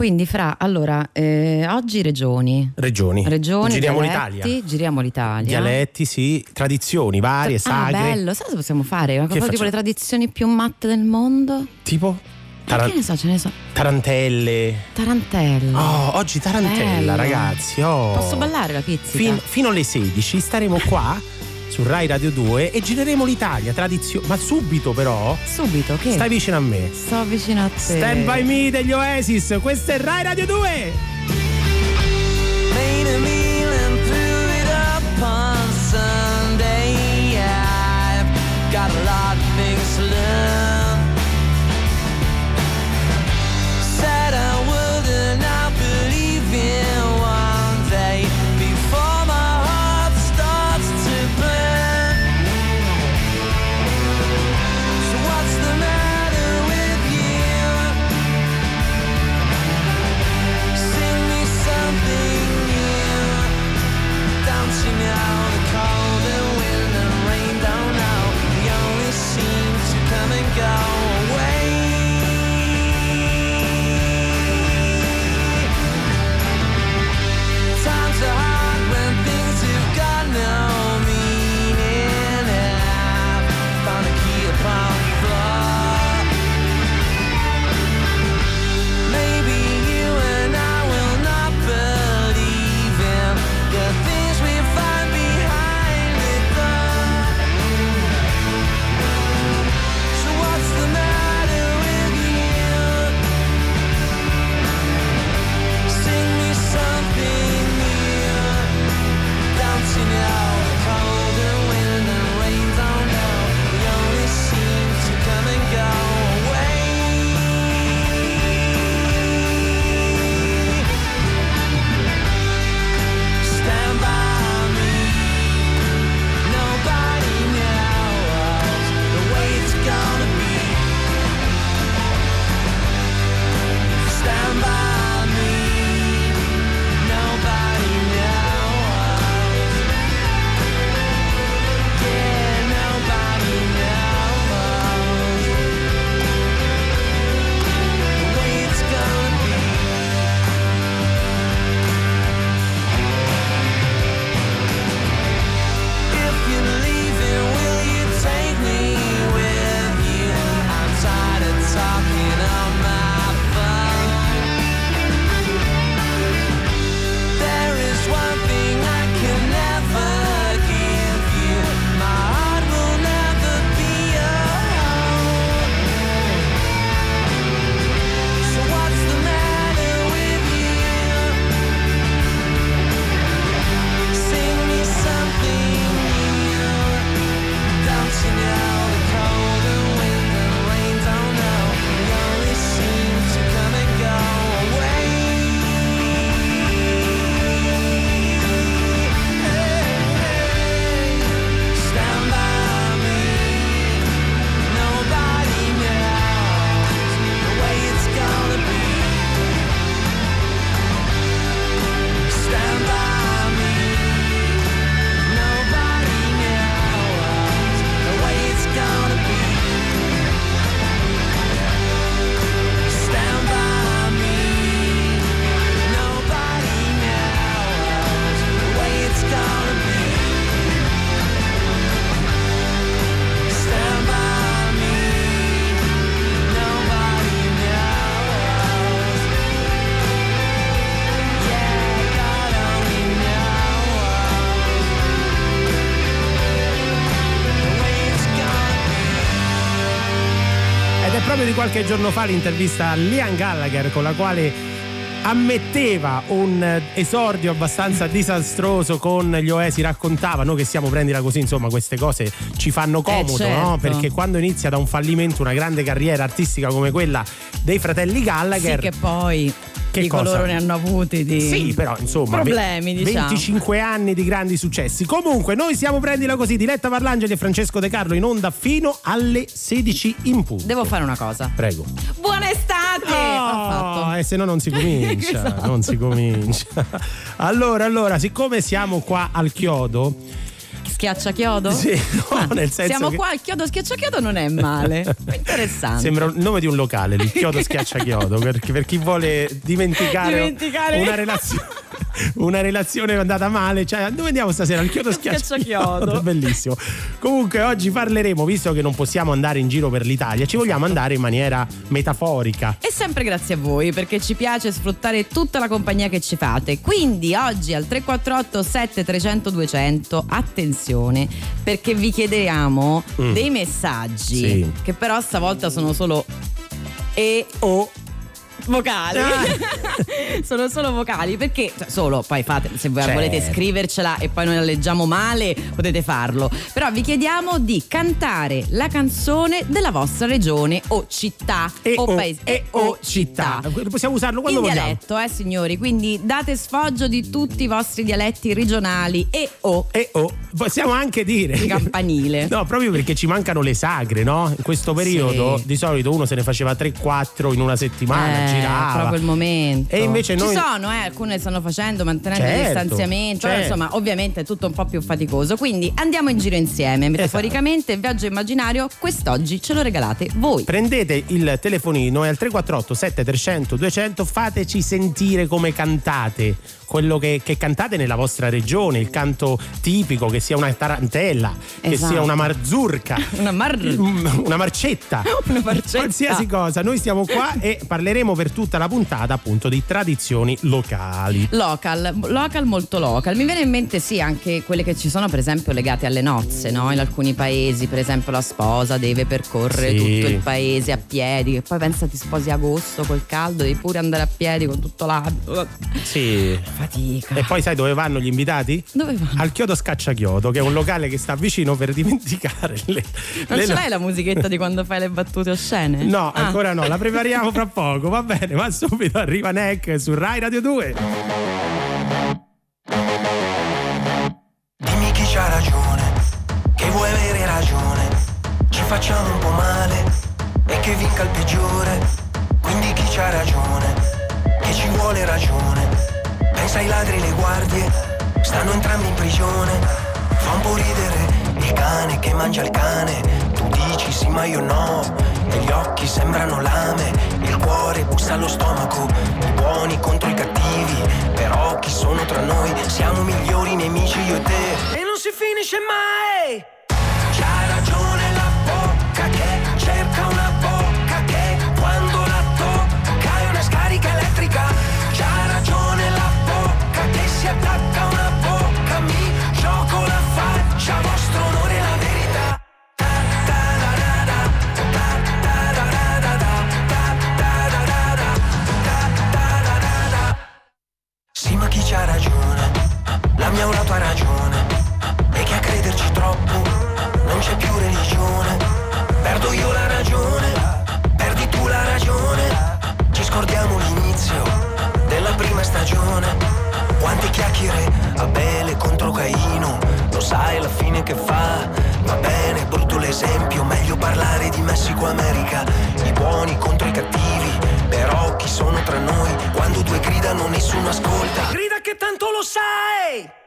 Quindi fra, allora, eh, oggi regioni. Regioni. Regioni, Giriamo dialetti, l'Italia. Giriamo l'Italia. Dialetti, sì, tradizioni varie, Ah, sagre. bello, sai cosa possiamo fare? Una cosa tipo le tradizioni più matte del mondo? Tipo Ma taran- che ne so, ce ne so. tarantelle. Tarantella. Oh, oggi tarantella, Bello. ragazzi. Oh. Posso ballare la pizzica? Fin- fino alle 16 staremo qua su Rai Radio 2 e gireremo l'Italia, tradizione. Ma subito però, Subito, che? stai vicino a me. Sto vicino a te. Stand by me degli Oasis, questo è Rai Radio 2. Qualche giorno fa l'intervista a Liam Gallagher con la quale ammetteva un eh, esordio abbastanza disastroso con gli Oesi raccontava noi che siamo prendila così insomma queste cose ci fanno comodo certo. no? perché quando inizia da un fallimento una grande carriera artistica come quella dei fratelli Sì, Gallagher che poi Che di cosa? coloro ne hanno avuti di Sì, però insomma, problemi, diciamo. 25 anni di grandi successi. Comunque, noi siamo prendila così, Diletta Parlangeli e Francesco De Carlo in onda fino alle 16 in punto. Devo fare una cosa. Prego. Buona estate! Oh, e se no non si comincia, Esatto. non si comincia. Allora, allora, siccome siamo qua al chiodo schiacciachiodo? Sì, no, Ah, nel senso Siamo che- qua, il chiodo schiacciachiodo non è male. Interessante. Sembra il nome di un locale, il chiodo schiacciachiodo, per, per chi vuole dimenticare, Dimenticare. una relazione. Una relazione andata male, cioè dove andiamo stasera? Al chiodo schiacciachiodo, Schiacciachiodo. bellissimo. Comunque, oggi parleremo, visto che non possiamo andare in giro per l'Italia, ci vogliamo andare in maniera metaforica. E sempre grazie a voi perché ci piace sfruttare tutta la compagnia che ci fate. Quindi oggi al 348 7300 200 attenzione perché vi chiediamo Mm. dei messaggi Sì. che però stavolta sono solo e O vocali. Ah. sono solo vocali perché cioè, solo poi fate se Certo. volete scrivercela e poi noi la leggiamo male potete farlo. Però vi chiediamo di cantare la canzone della vostra regione o città e o o, paese e o città. Possiamo usarlo quando in vogliamo. dialetto, eh signori, quindi date sfoggio di tutti i vostri dialetti regionali e o E o possiamo anche dire di campanile. No, proprio perché ci mancano le sagre, no? In questo periodo Sì. di solito uno se ne faceva 3-4 in una settimana, Eh, girava. proprio il momento. E invece noi- Ci sono, eh, alcune stanno facendo, mantenendo il Certo, distanziamento. Però, certo. insomma, ovviamente è tutto un po' più faticoso. Quindi andiamo in giro insieme. Metaforicamente, il viaggio immaginario, quest'oggi ce lo regalate voi. Prendete il telefonino e al 348 7300 200 fateci sentire come cantate, quello che, che cantate nella vostra regione, il canto tipico, che sia una tarantella, che Esatto. sia una marzurca, Una mar- una marcetta, Una marcetta. qualsiasi cosa. Noi stiamo qua e parleremo per tutta la puntata appunto di tradizioni locali. Local, local molto local. Mi viene in mente sì anche quelle che ci sono per esempio legate alle nozze, no? In alcuni paesi, per esempio la sposa deve percorrere Sì. tutto il paese a piedi e poi pensa ti sposi agosto col caldo, devi pure andare a piedi con tutto l'abito. Sì. Fatica. E poi sai dove vanno gli invitati? Dove va? Al Chiodo Scacciachiodo, che è un locale che sta vicino per dimenticare le. Non le- ce l'hai la musichetta di quando fai le battute oscene? No, Ah. ancora no, la prepariamo fra poco, va bene, ma subito arriva Neck su Rai Radio 2. Dimmi chi c'ha ragione, che vuoi avere ragione. Ci facciamo un po' male e che vinca il peggiore. Quindi chi c'ha ragione, che ci vuole ragione. Pensa ai ladri e le guardie, stanno entrambi in prigione. Fa un po' ridere il cane che mangia il cane. Tu dici sì ma io no, e gli occhi sembrano lame. Il cuore bussa allo stomaco, i buoni contro i cattivi. Però chi sono tra noi? Siamo migliori nemici io e te. E non si finisce mai! Chi c'ha ragione? La mia o la tua ragione? E che a crederci troppo non c'è più religione. Perdo io la ragione, perdi tu la ragione. Ci scordiamo l'inizio della prima stagione. Quante chiacchiere, Abele contro Caino. Lo sai alla fine che fa? Va bene, brutto l'esempio, meglio parlare di Messico America. I buoni contro i cattivi, però chi sono tra noi? Quando due gridano nessuno ascolta. Grida che tanto lo sai!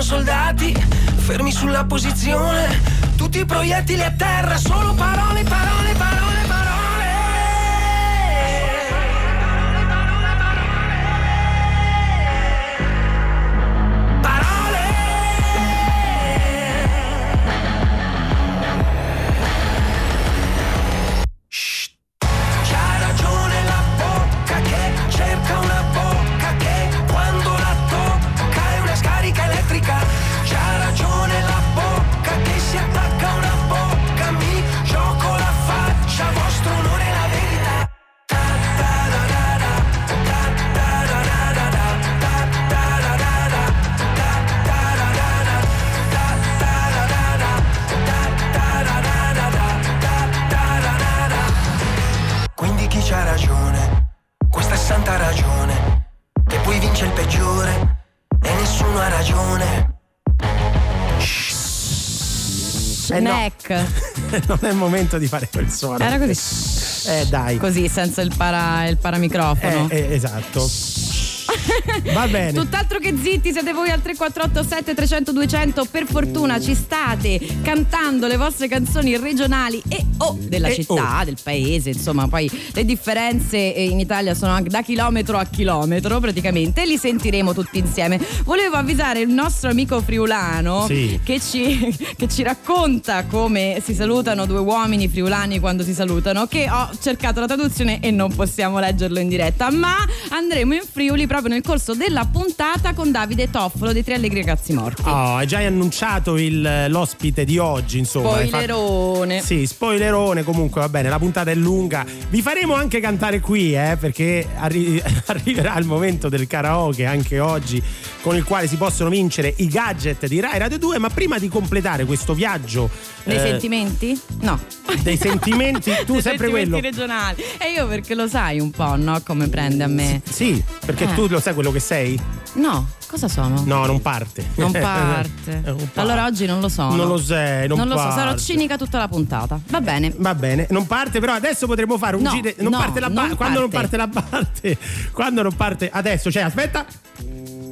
Sembriamo soldati, fermi sulla posizione. Tutti i proiettili a terra, solo parole, parole. Parole. Eh no. Snack. non è il momento di fare quel suono. Era così. Eh dai. Così, senza il, para, il paramicrofono. Eh, eh, esatto. Va bene. Tutt'altro che zitti, siete voi al 348 7300 200. Per fortuna ci state cantando le vostre canzoni regionali e o della E città, del paese. Insomma, poi le differenze eh, in Italia sono anche da chilometro a chilometro praticamente. Li sentiremo tutti insieme. Volevo avvisare il nostro amico friulano Sì. che, ci, che ci racconta come si salutano due uomini friulani quando si salutano. Che ho cercato la traduzione e non possiamo leggerlo in diretta. Ma andremo in Friuli proprio nel corso della puntata con Davide Toffolo dei Tre Allegri Ragazzi Morti. Oh, hai già annunciato il- l'ospite di oggi, insomma. hai fatto- Spoilerone. Sì, spoilerone comunque, va bene, la puntata è lunga. Vi faremo anche cantare qui, eh, perché arri- arriverà il momento del karaoke anche oggi, con il quale si possono vincere i gadget di Rai Radio 2, ma prima di completare questo viaggio Dei eh, sentimenti? No. dei sentimenti, tu Dei sempre sentimenti quello. regionali. E io perché lo sai un po', no? Come prende a me. Sì, perché Eh. tu lo sai quello che sei? No, cosa sono? No, non parte. Non parte. Non parte. Allora oggi non lo so. Non lo sei, non lo so, sarò cinica tutta la puntata. Va bene. Va bene, non parte, però adesso potremo fare un No, giro. Non no, parte la non parte. Quando non parte la parte? Quando non parte adesso, cioè, aspetta.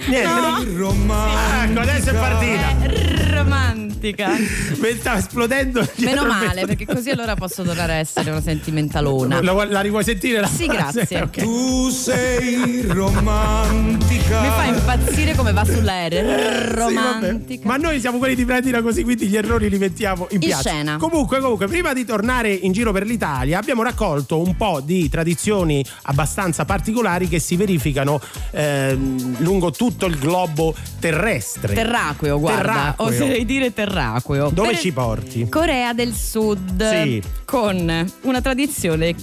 Niente, No. no. Ecco, adesso è partita. Eh, romantica. Mi sta esplodendo. Meno male, perché così allora posso tornare a essere una sentimentalona. La, la rivuoi sentire? La Sì, frase? grazie. Ok. Tu sei romantica. Mi fa impazzire come va sull'aereo. Sì. Romantica. Ma noi siamo quelli di prendila così, quindi gli errori li mettiamo in, In piazza. scena. Comunque, comunque, prima di tornare in giro per l'Italia, abbiamo raccolto un po' di tradizioni abbastanza particolari che si verificano ehm, lungo tutto il globo terrestre. Terraqueo, guarda. Terraqueo. Oserei dire terraqueo. Dove Per- ci porti? Corea del Sud. Sì. Con una tradizione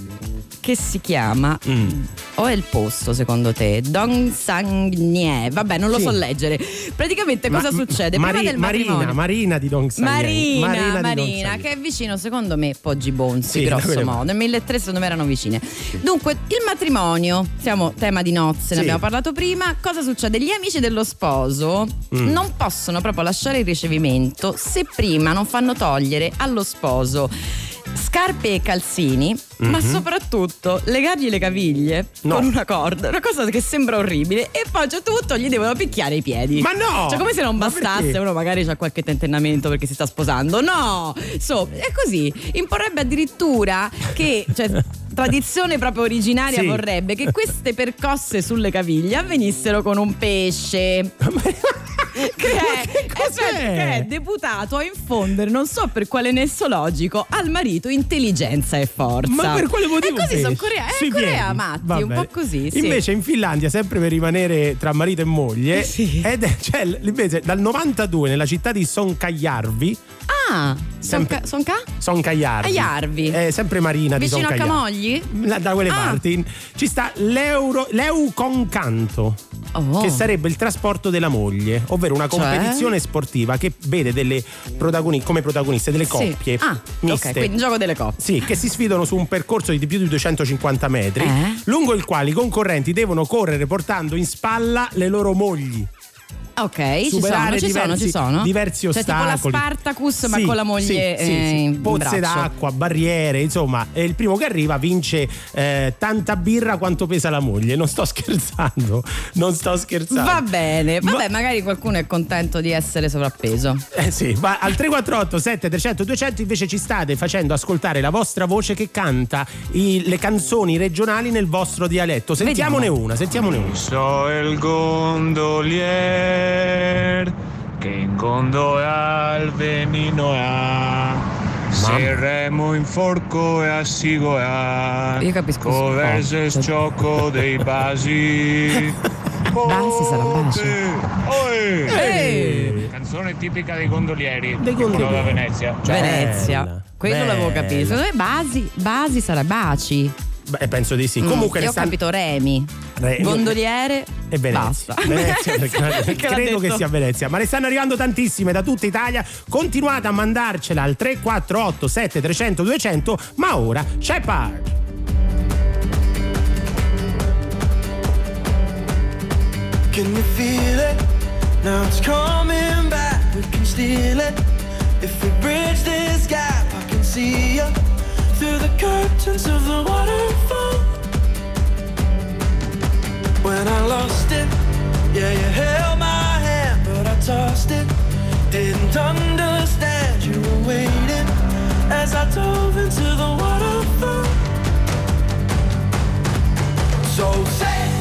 che si chiama Mm. o è il posto secondo te? Dongsangne. Vabbè, non lo Sì. so leggere. Praticamente cosa Ma- succede? Mari- Prima del Marina, matrimonio. Marina di Dong Sang Yen. Marina, Marina, Dong Sang che è vicino secondo me Poggi Bonzi, Sì, grosso modo. Nel 1300 secondo me erano vicine. Dunque, il matrimonio, siamo tema di nozze, Sì. ne abbiamo parlato prima. Cosa succede? Gli amici dello sposo Mm. non possono proprio lasciare il ricevimento se prima non fanno togliere allo sposo scarpe e calzini, ma soprattutto legargli le caviglie Mhm. No. con una corda, una cosa che sembra orribile e poi c'è tutto, gli devono picchiare i piedi. Ma no! Cioè come se non Ma bastasse, perché? uno magari ha qualche tentennamento perché si sta sposando. No! So, è così. Imporrebbe addirittura che, cioè, tradizione proprio originaria Sì. vorrebbe che queste percosse sulle caviglie avvenissero con un pesce. Che è, che cos'è? aspetta, che è deputato a infondere, non so per quale nesso logico, al marito intelligenza e forza. Ma per quale motivo? È così, sono? Corea, è Corea, matti, Va un po' così. Sì. Invece in Finlandia, sempre per rimanere tra marito e moglie, Sì. ed è, cioè, invece dal 92 nella città di Sonkajärvi, Ah, Sempre- son, ca- son ca? Sonkajärvi, A Jarvi. è sempre marina Vicino di a Sonkajärvi. Camogli? Da, da quelle Ah. parti ci sta l'Euro, l'Euconcanto. Oh. Che sarebbe il trasporto della moglie, ovvero una Cioè? competizione sportiva che vede delle protagoni- come protagoniste delle Sì. coppie Ah, miste. ok, quindi gioco delle coppie. Sì, che si sfidano su un percorso di più di 250 metri, Eh? lungo il quale i concorrenti devono correre portando in spalla le loro mogli. Ok, ci sono, Superare ci sono, diversi- ci sono. diversi Cioè, tipo ostacoli. la Spartacus, ma Sì, con la moglie sì, sì, eh, sì. in pozze d'acqua, barriere, insomma, e il primo che arriva vince eh, tanta birra quanto pesa la moglie. Non sto scherzando, non sto scherzando. Va bene, Ma- vabbè, magari qualcuno è contento di essere sovrappeso. Eh sì, ma al 348 7300 200 invece ci state facendo ascoltare la vostra voce che canta i- le canzoni regionali nel vostro dialetto. Sentiamone una, sentiamone una. So il gondolier che in gondo al venino ha. Se remo in forco e assigo ha. Io capisco Coverse solo. sciocco dei basi. Basi sarà baci. Oe! Ehi! Canzone tipica dei gondolieri. Dei gondolieri. da Venezia. Cioè, Venezia. Bella, Quello bella. l'avevo capito. Me Basi, Basi sarà Baci. Beh, penso di sì. Mm, Comunque io ne ho stanno- capito Remi. Re- Gondoliere e Venezia. Basta. Venezia, perché- credo che sia Venezia, ma ne stanno arrivando tantissime da tutta Italia. Continuate a mandarcela al 348 7300 200, ma ora c'è Part. Can you feel it? Now it's coming back. We can steal it. If we bridge this gap, I can see you through the curtains of the waterfall. When I lost it, yeah, you held my hand, but I tossed it. Didn't understand you were waiting as I dove into the waterfall. So say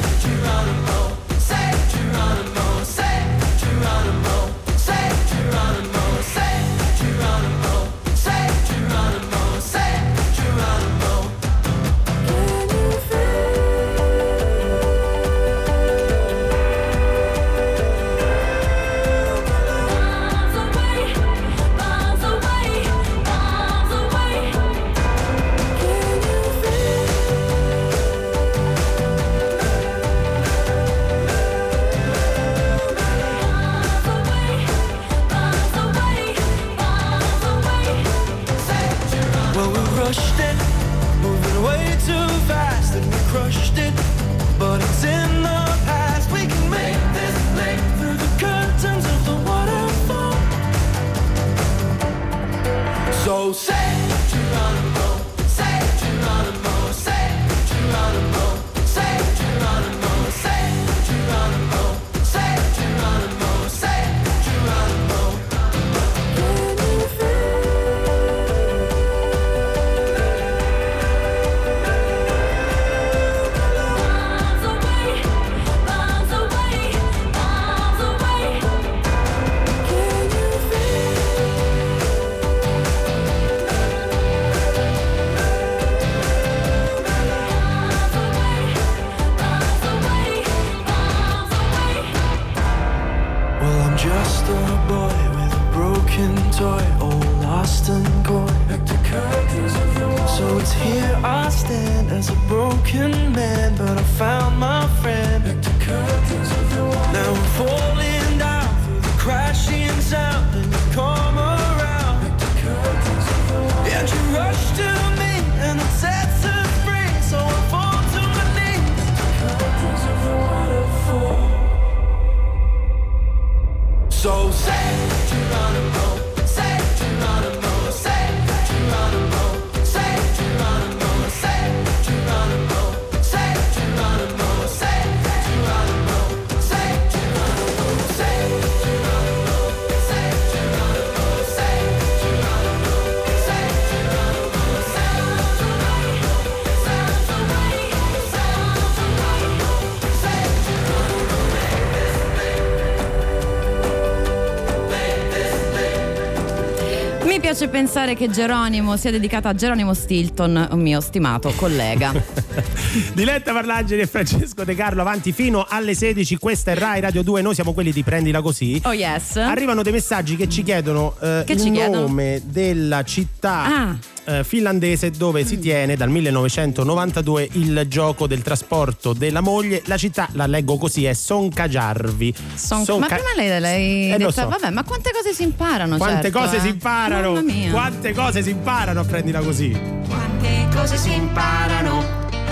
pensare che Geronimo sia dedicato a Geronimo Stilton, un mio stimato collega. Diletta Parlangeli e Francesco De Carlo avanti fino alle 16. Questa è Rai Radio 2. Noi siamo quelli di Prendila Così. Oh yes. Arrivano dei messaggi che ci chiedono eh, Che il ci chiedono? nome della città Ah. Eh, finlandese dove si tiene dal 1992 il gioco del trasporto della moglie. La città, la leggo così, è Sonkajärvi. Son- Sonka- ma prima lei l'hai Eh, lo detta, so. vabbè, ma quante cose si imparano? Quante certo, cose eh. si imparano? Mamma mia. Quante cose si imparano a prendila così? Quante cose si imparano,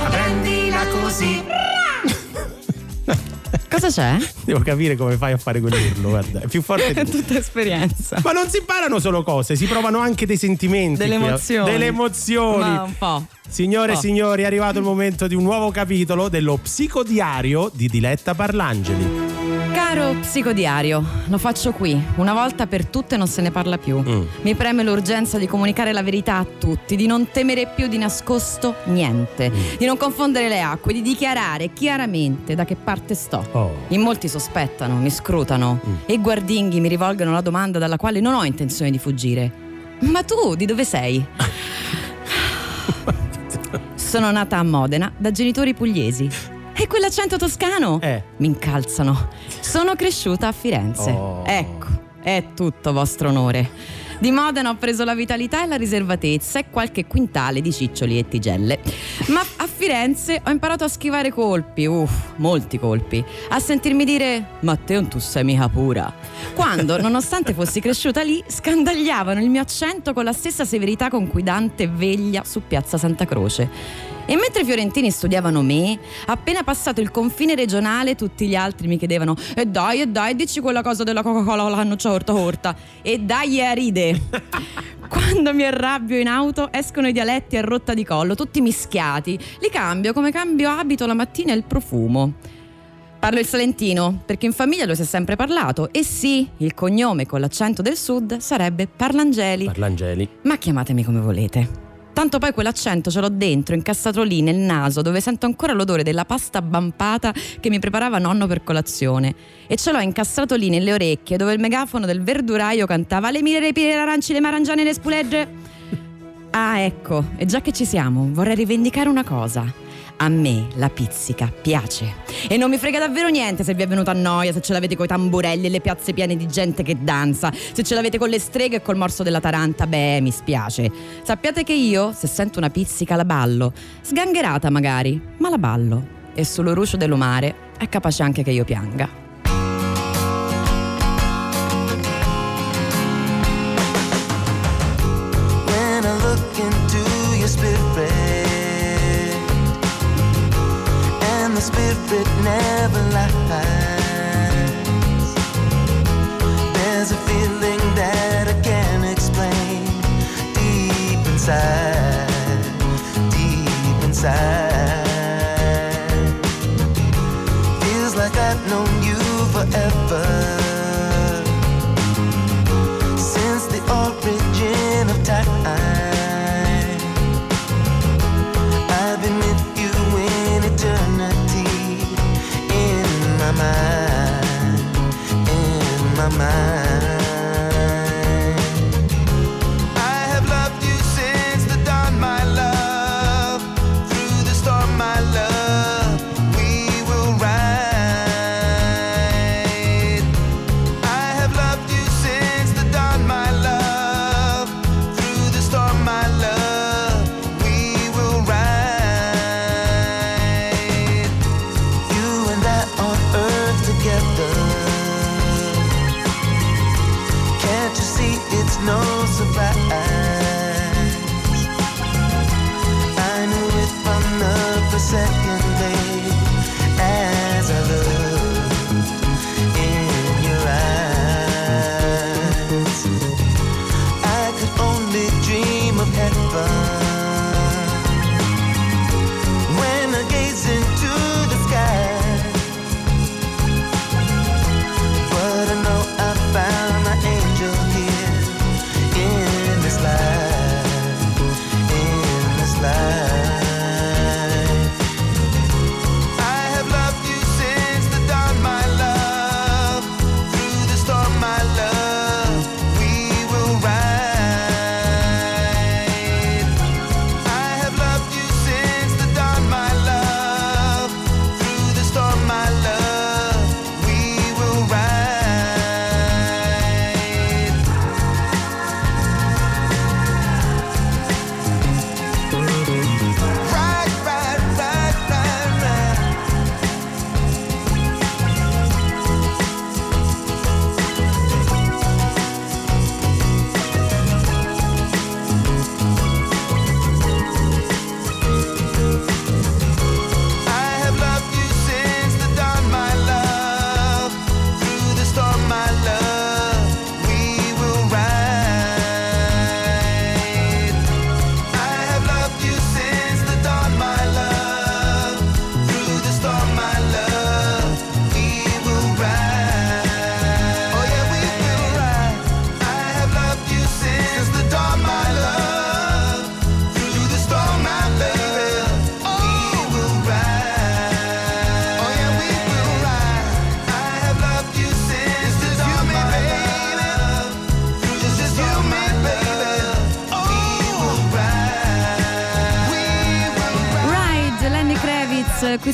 prendila così. Cosa c'è? Devo capire come fai a fare quell'urlo, guarda, è più forte È tutta esperienza. Ma non si imparano solo cose, si provano anche dei sentimenti. Delle qui, eh. emozioni. Delle emozioni. Ma un po'. Signore e Oh. signori, è arrivato il momento di un nuovo capitolo dello psicodiario di Diletta Parlangeli. Caro psicodiario, lo faccio qui. Una volta per tutte non se ne parla più. Mm. Mi preme l'urgenza di comunicare la verità a tutti, di non temere più di nascosto niente, Mm. di non confondere le acque, di dichiarare chiaramente da che parte sto. Oh. In molti sospettano, mi scrutano Mm. e guardinghi mi rivolgono la domanda dalla quale non ho intenzione di fuggire. Ma tu di dove sei? Sono nata a Modena da genitori pugliesi. E quell'accento toscano? Eh. Mi incalzano. Sono cresciuta a Firenze. Oh. Ecco, è tutto vostro onore. Di Modena ho preso la vitalità e la riservatezza e qualche quintale di ciccioli e tigelle. Ma a Firenze ho imparato a schivare colpi, uff, molti colpi. A sentirmi dire: Ma te non tu sei mica pura. Quando, nonostante fossi cresciuta lì, scandagliavano il mio accento con la stessa severità con cui Dante veglia su piazza Santa Croce. E mentre i fiorentini studiavano me, appena passato il confine regionale, tutti gli altri mi chiedevano: E dai, e dai, dici quella cosa della Coca-Cola con la cannuccia corta corta. E dai, e ride. Quando mi arrabbio in auto escono i dialetti a rotta di collo, tutti mischiati. Li cambio come cambio abito la mattina e il profumo. Parlo il salentino, perché in famiglia lo si è sempre parlato. E sì, il cognome con l'accento del sud sarebbe Parlangeli. Parlangeli. Ma chiamatemi come volete. Tanto poi quell'accento ce l'ho dentro, incastrato lì nel naso, dove sento ancora l'odore della pasta bampata che mi preparava nonno per colazione. E ce l'ho incastrato lì nelle orecchie, dove il megafono del verduraio cantava Le mire, le pire, le aranci, le marangiane, le spulegge. Ah, ecco, e già che ci siamo, vorrei rivendicare una cosa. A me la pizzica piace. E non mi frega davvero niente se vi è venuta a noia, se ce l'avete coi tamburelli e le piazze piene di gente che danza, se ce l'avete con le streghe e col morso della taranta, beh, mi spiace. Sappiate che io, se sento una pizzica, la ballo. Sgangherata magari, ma la ballo. E sullo ruscio dell'omare è capace anche che io pianga. of a life. Mind.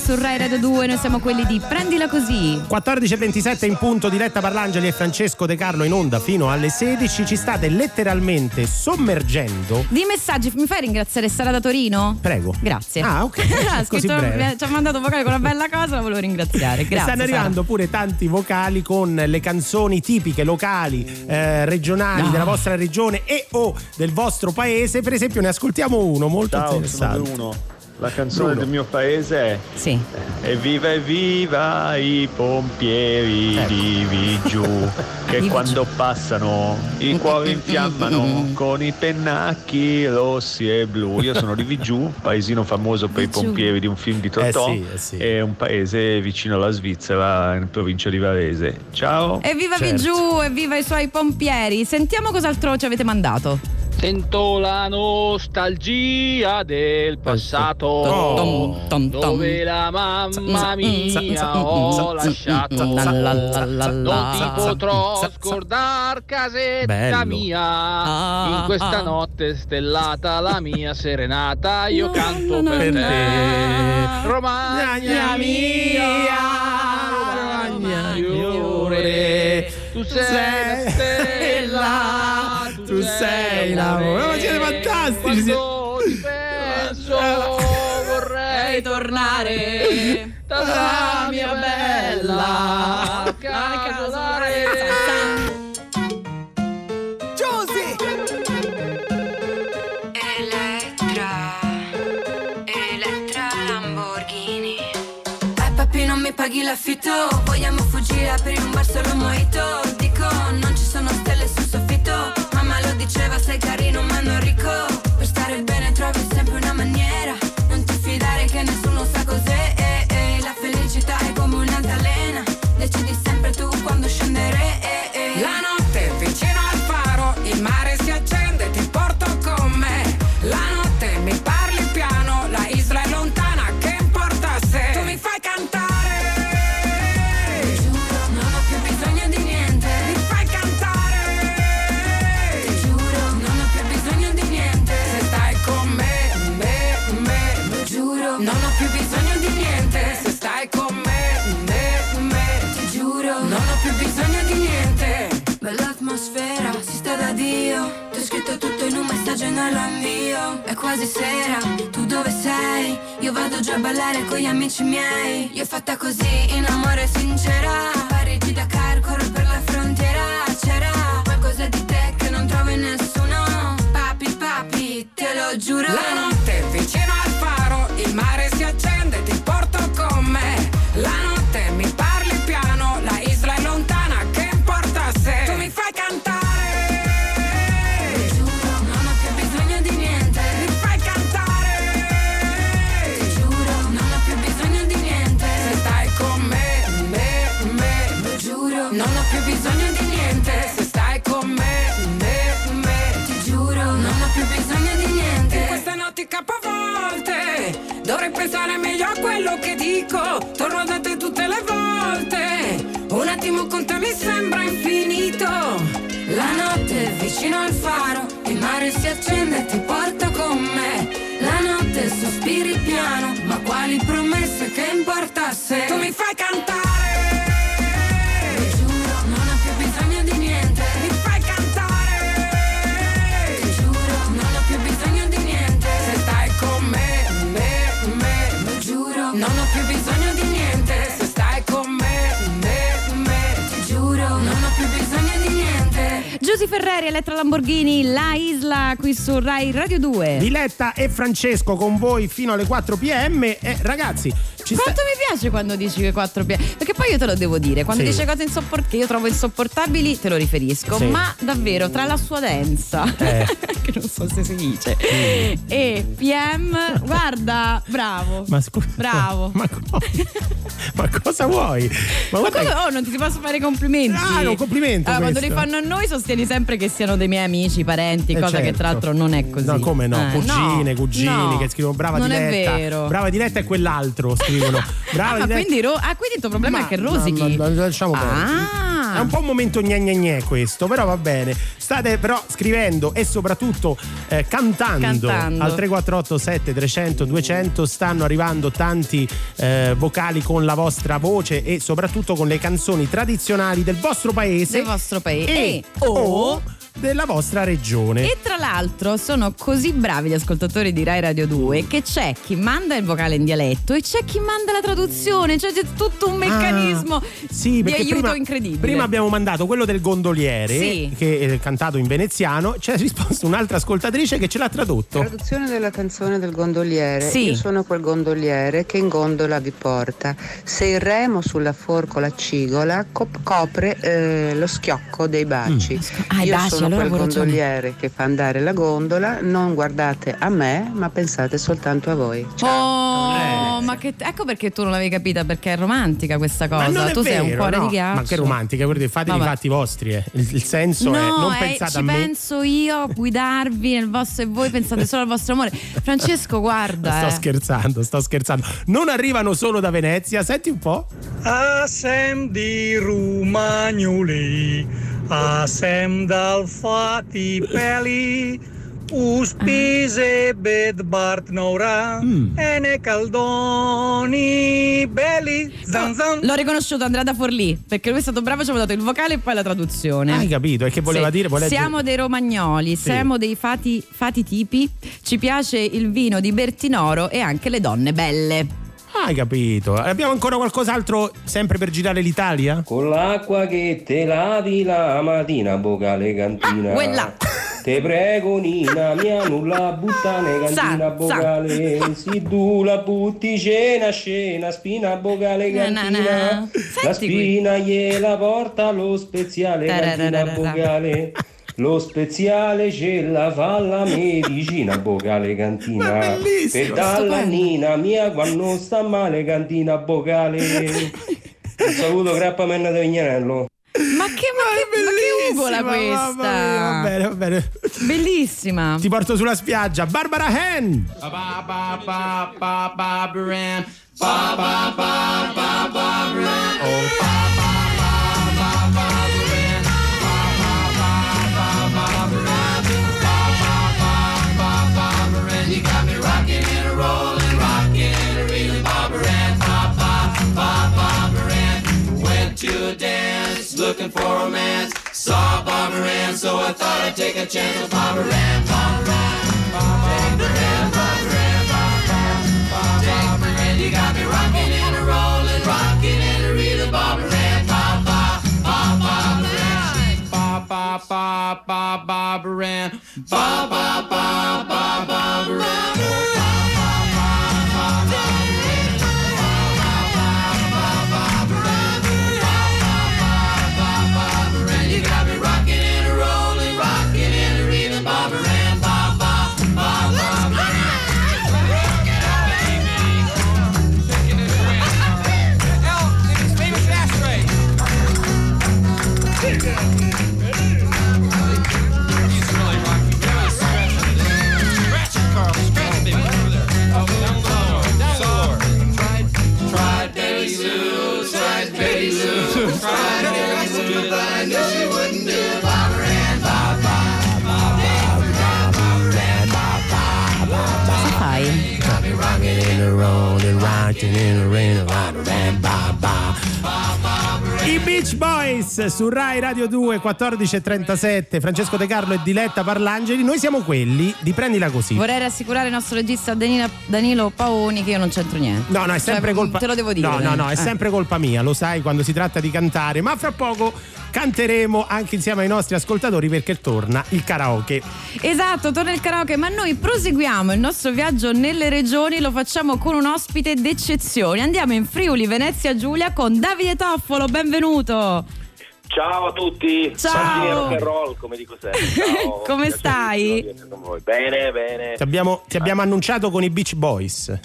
Su Rai Radio 2, noi siamo quelli di Prendila Così. 14.27 in punto, diretta Parlangeli e Francesco De Carlo in onda fino alle 16. Ci state letteralmente sommergendo. Di messaggi, mi fai ringraziare Sara da Torino? Prego. Grazie. Ah, ok. ha scritto- ci ha mandato un vocale con una bella cosa, la volevo ringraziare. Grazie. Stanno Sara. arrivando pure tanti vocali con le canzoni tipiche locali, eh, regionali No. della vostra regione e o del vostro paese. Per esempio, ne ascoltiamo uno molto Ciao, sono interessante. uno. La canzone Bruno. del mio paese è Sì. Evviva evviva i pompieri Ecco. di Vigiù che Di quando passano i cuori infiammano con i pennacchi rossi e blu. Io sono di Vigiù, paesino famoso per i Vigiù. pompieri di un film di Totò Eh sì, eh sì. e un paese vicino alla Svizzera in provincia di Varese. Ciao! Evviva Certo. Vigiù, evviva i suoi pompieri. Sentiamo cos'altro ci avete mandato. Sento la nostalgia del passato Tom, tom, tom. dove la mamma Mm, mia ho lasciato La, la, la, la, non ti potrò scordar casetta Bello. mia Ah, in questa ah. notte stellata la mia serenata io canto per te. Romagna mia Romagna tu sei la stella sei l'amore. Ma siete fantastici, siete- quando ti penso vorrei tornare da mia bella casolare Elettra, Elettra Lamborghini. Eh papi non mi paghi l'affitto, vogliamo fuggire aprire un bar solo mojito. Dico non ci sono stelle diceva sei carino ma non ricco. Quasi sera, tu dove sei? Io vado già a ballare con gli amici miei. Io fatta così, in amore sincera. Dico Torno da te tutte le volte. Un attimo con te mi sembra infinito. La notte vicino al faro, il mare si accende e ti porto con me. La notte sospiri piano, ma quali promesse che importa se Tu mi fai cantare Giusy Ferreri, Elettra Lamborghini, La Isla qui su Rai Radio 2. Diletta e Francesco con voi fino alle 4 pm. E ragazzi, ci sta. Quanto mi piace quando dici che 4 piedi. Perché poi io te lo devo dire, quando Sì. dice cose insopportabili, che io trovo insopportabili, te lo riferisco. Sì. Ma davvero, tra la sua densa, Eh. che non so se si dice, e PM, guarda, bravo. Ma scusa. Bravo. Ma, co- ma cosa vuoi? Ma, Ma come? Oh, non ti posso fare complimenti. Ah, è un complimento Ah, quando li fanno a noi sostieni sempre che siano dei miei amici, parenti, Eh, cosa che certo. tra l'altro non è così. No, come no? Eh, Cugine, no, cugini no, che scrivono brava non Diletta. è vero. Brava Diletta e quell'altro scrivono. Brava Ah, quindi, ro- ah, quindi il tuo problema Ma- è che rosichi. ma- ma- lasciamo Ah. È un po' un momento gne gne gne questo, però va bene. State però scrivendo e soprattutto eh, cantando, Cantando. al 348 7300 200 stanno arrivando tanti eh, vocali con la vostra voce e soprattutto con le canzoni tradizionali del vostro paese. Del vostro paese. E E o della vostra regione. E tra l'altro sono così bravi gli ascoltatori di Rai Radio 2 che c'è chi manda il vocale in dialetto e c'è chi manda la traduzione, cioè c'è tutto un meccanismo Ah, sì, di aiuto prima, incredibile. Prima abbiamo mandato quello del gondoliere Sì. che è cantato in veneziano, c'è risposto un'altra ascoltatrice che ce l'ha tradotto. Traduzione della canzone del gondoliere. Sì. Io sono quel gondoliere che in gondola vi porta. Se il remo sulla forcola cigola cop- copre eh, lo schiocco dei baci. Ah, i Io baci, sono allora quel gondoliere che fa andare la gondola. Non guardate a me, ma pensate soltanto a voi. Oh, ma che ecco perché tu non l'avevi capita perché è romantica questa cosa. Ma non è tu sei un vero, cuore no. di ghiaccio. Ma che romantica, guardate, fate i fatti vostri. eh. Il, il senso è No, non eh, pensate ci a me. penso io a guidarvi nel vostro e voi pensate solo al vostro amore. Francesco, guarda. Sto eh. scherzando, sto scherzando. Non arrivano solo da Venezia, senti un po'. Asem di Romagnoli, asem dal fatti peli, uspise bed Bart Nora, e ne caldoni belli, zan zan. L'ho riconosciuto Andrea da Forlì perché lui è stato bravo, ci ha dato il vocale e poi la traduzione. Hai capito? E che voleva Sì. dire? Voleva Siamo dei romagnoli, Sì. siamo dei fati, fati tipi, ci piace il vino di Bertinoro e anche le donne belle. Hai capito? Abbiamo ancora qualcos'altro sempre per girare l'Italia? Con l'acqua che te lavi la mattina, vocale cantina. Ah, quella. Te prego Nina, mia nulla buttane cantina Sa, vocale. Si tu la butti cena scena, spina vocale Na, na, cantina. na. La spina gliela porta lo speziale cantina Tarararara. Lo speziale ce la fa la medicina vocale cantina. Ma Per dalla. Nina mia quando sta male cantina vocale. Un saluto grappamenna di Vignanello. Ma che, ma che, ma che ugola Bellissima, questa? Va bene, va bene. Bellissima. Ti porto sulla spiaggia. Barbara Hen. looking for romance. Saw Bob Ann, so I thought I'd take a chance with Bob Ann, Bob Ann, Bob Ann, Bob Ann, Bob Moran, Bob Moran. You got me rocking and a rolling, rocking and a reeling, Bob Ann, Bob Bob Bob Bob Moran, Ann, Bob Bob Bob Bob Moran, Bob I Beach Boys su Rai Radio 2 14.37 Francesco De Carlo e Diletta Parlangeli noi siamo quelli di prendila così Vorrei rassicurare il nostro regista Danila- Danilo Paoni che io non c'entro niente. No, no, è Cioè, sempre colpa. Te lo devo dire. No, no, no, è Eh. sempre colpa mia, lo sai quando si tratta di cantare. Ma fra poco canteremo anche insieme ai nostri ascoltatori perché torna il karaoke. Esatto, torna il karaoke, ma noi proseguiamo il nostro viaggio nelle regioni, lo facciamo con un ospite d'eccezione. Andiamo in Friuli, Venezia Giulia con Davide Toffolo, benvenuto. Ciao a tutti, Ciao. Roll come dico sempre. Ciao. Come stai? Bene, bene. Ti abbiamo, ti abbiamo annunciato con i Beach Boys. Eh,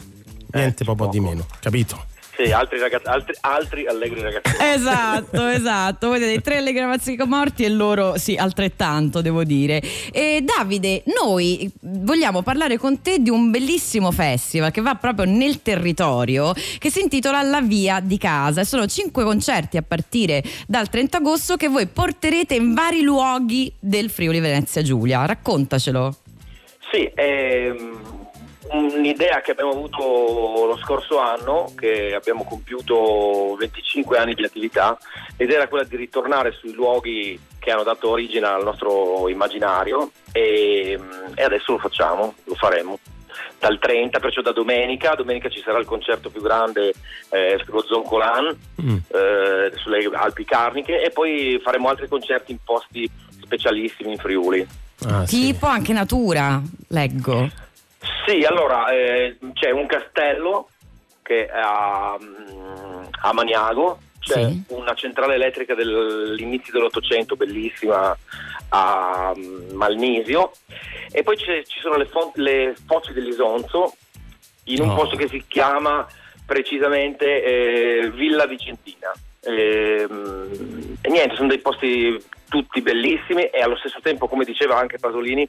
Niente proprio di meno, capito? Sì, altri, ragazzi, altri, altri allegri ragazzi. Esatto, esatto. I tre allegri mazzico morti e loro sì, altrettanto, devo dire. E Davide, noi vogliamo parlare con te di un bellissimo festival che va proprio nel territorio, che si intitola La Via di Casa. E sono cinque concerti a partire dal 30 agosto che voi porterete in vari luoghi del Friuli Venezia Giulia. Raccontacelo. Sì, ehm, un'idea che abbiamo avuto lo scorso anno, che abbiamo compiuto 25 anni di attività, ed era quella di ritornare sui luoghi che hanno dato origine al nostro immaginario e, e adesso lo facciamo, lo faremo. Dal 30, perciò da domenica, domenica ci sarà il concerto più grande eh, sullo Zoncolan, Mm. eh, sulle Alpi Carniche e poi faremo altri concerti in posti specialissimi in Friuli. Ah, sì. Tipo anche natura, leggo. Sì, allora eh, c'è un castello che è a, mm, a Maniago, c'è Sì. una centrale elettrica dell'inizio dell'Ottocento bellissima a mm, Malnisio e poi ci sono le, fon- le foci dell'Isonzo in un Oh. posto che si chiama precisamente eh, Villa Vicentina. Ehm, E, niente, sono dei posti tutti bellissimi e allo stesso tempo, come diceva anche Pasolini,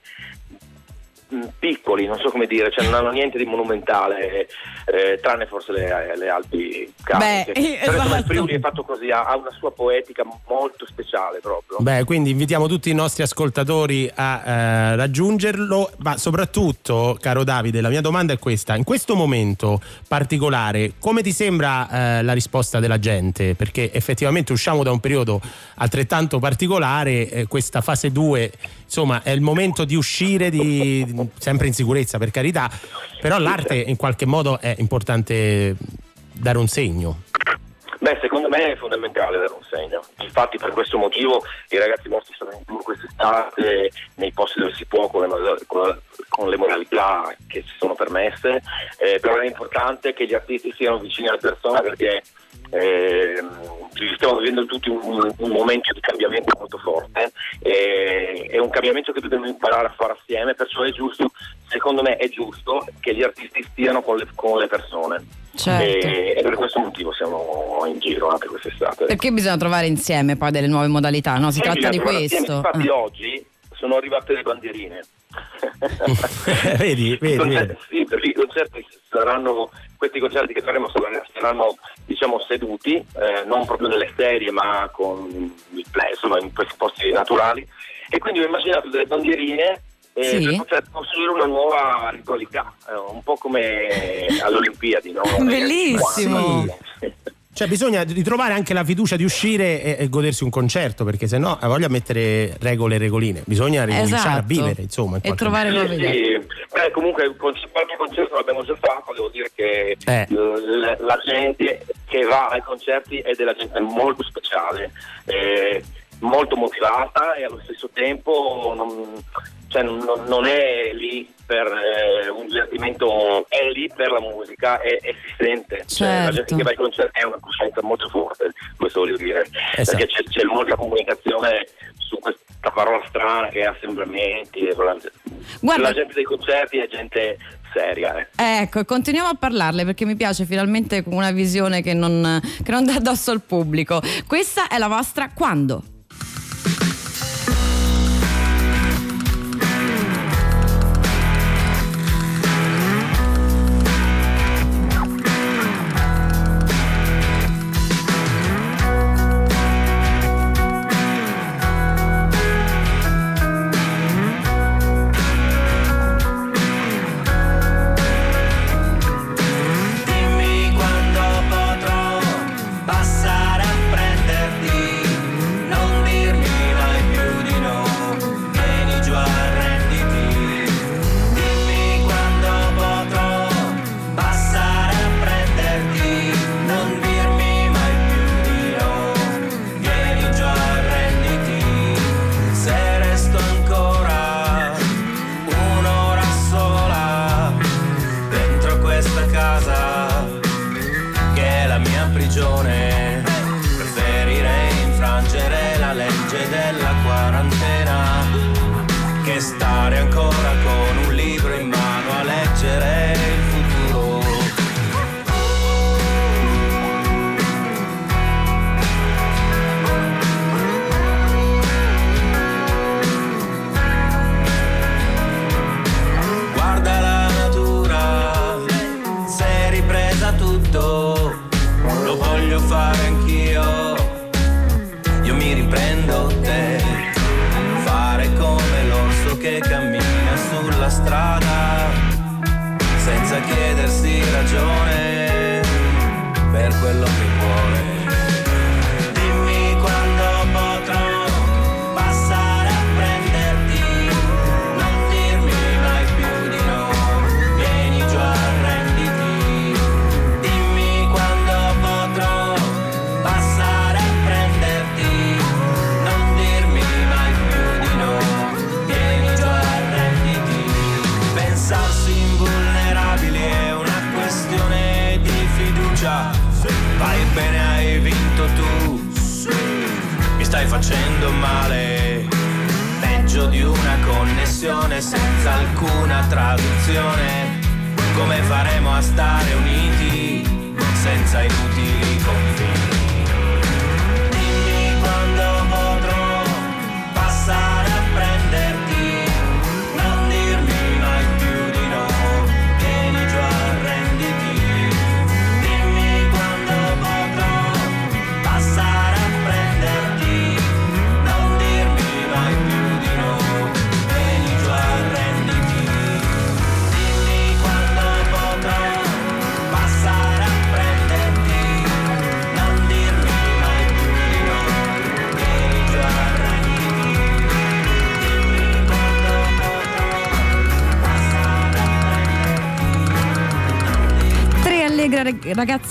piccoli, non so come dire, cioè non hanno niente di monumentale, eh, tranne forse le, le Alpi Carniche. Beh, eh, insomma, il esatto. Friuli è fatto così, ha, ha una sua poetica molto speciale proprio. Beh, quindi invitiamo tutti i nostri ascoltatori a eh, raggiungerlo, ma soprattutto, caro Davide, la mia domanda è questa: in questo momento particolare, come ti sembra eh, la risposta della gente? Perché effettivamente usciamo da un periodo altrettanto particolare, eh, questa fase 2, insomma, è il momento di uscire di, sempre in sicurezza, per carità, però l'arte in qualche modo è importante dare un segno. Beh, secondo me è fondamentale dare un segno. Infatti, per questo motivo i ragazzi nostri sono in tour quest'estate nei posti dove si può, con le, con le modalità che ci sono permesse. Eh, però è importante che gli artisti siano vicini alle persone perché ehm, stiamo vivendo tutti un, un momento di cambiamento molto forte. eh, è un cambiamento che dobbiamo imparare a fare assieme, perciò è giusto, secondo me è giusto che gli artisti stiano con le, con le persone. Certo. E, e per questo motivo siamo in giro anche quest'estate. Perché bisogna trovare insieme poi delle nuove modalità, no? Si Eh, tratta di questo. insieme. Infatti Ah. oggi sono arrivate le bandierine. vedi, I vedi, concerti, vedi. sì, perché i concerti saranno, questi concerti che faremo saranno, diciamo seduti, eh, non proprio nelle serie ma con il insomma in questi posti naturali. E quindi ho immaginato delle bandierine eh, Sì. per poter costruire una nuova ritualità, eh, un po' come alle Olimpiadi, no? Bellissimo. Sì. Cioè bisogna ritrovare anche la fiducia di uscire e, e godersi un concerto, perché se no ha voglia di mettere regole e regoline, bisogna ricominciare a Esatto. vivere, insomma. in E trovare modo. nuove idee. Sì, beh, comunque qualche concerto l'abbiamo già fatto, devo dire che Eh. l- la gente che va ai concerti è della gente molto speciale, eh, molto motivata e allo stesso tempo non, cioè, non- non è lì per eh, un divertimento, è lì per la musica e, si sente. Cioè, la Certo. gente che va ai concerti è una coscienza molto forte, questo voglio dire, Esatto. perché c'è, c'è molta comunicazione su questa parola strana che è assembramenti. Guarda- la gente dei concerti è gente seria. eh. Ecco, continuiamo a parlarle perché mi piace finalmente una visione che non, che non dà addosso al pubblico. Questa è la vostra quando?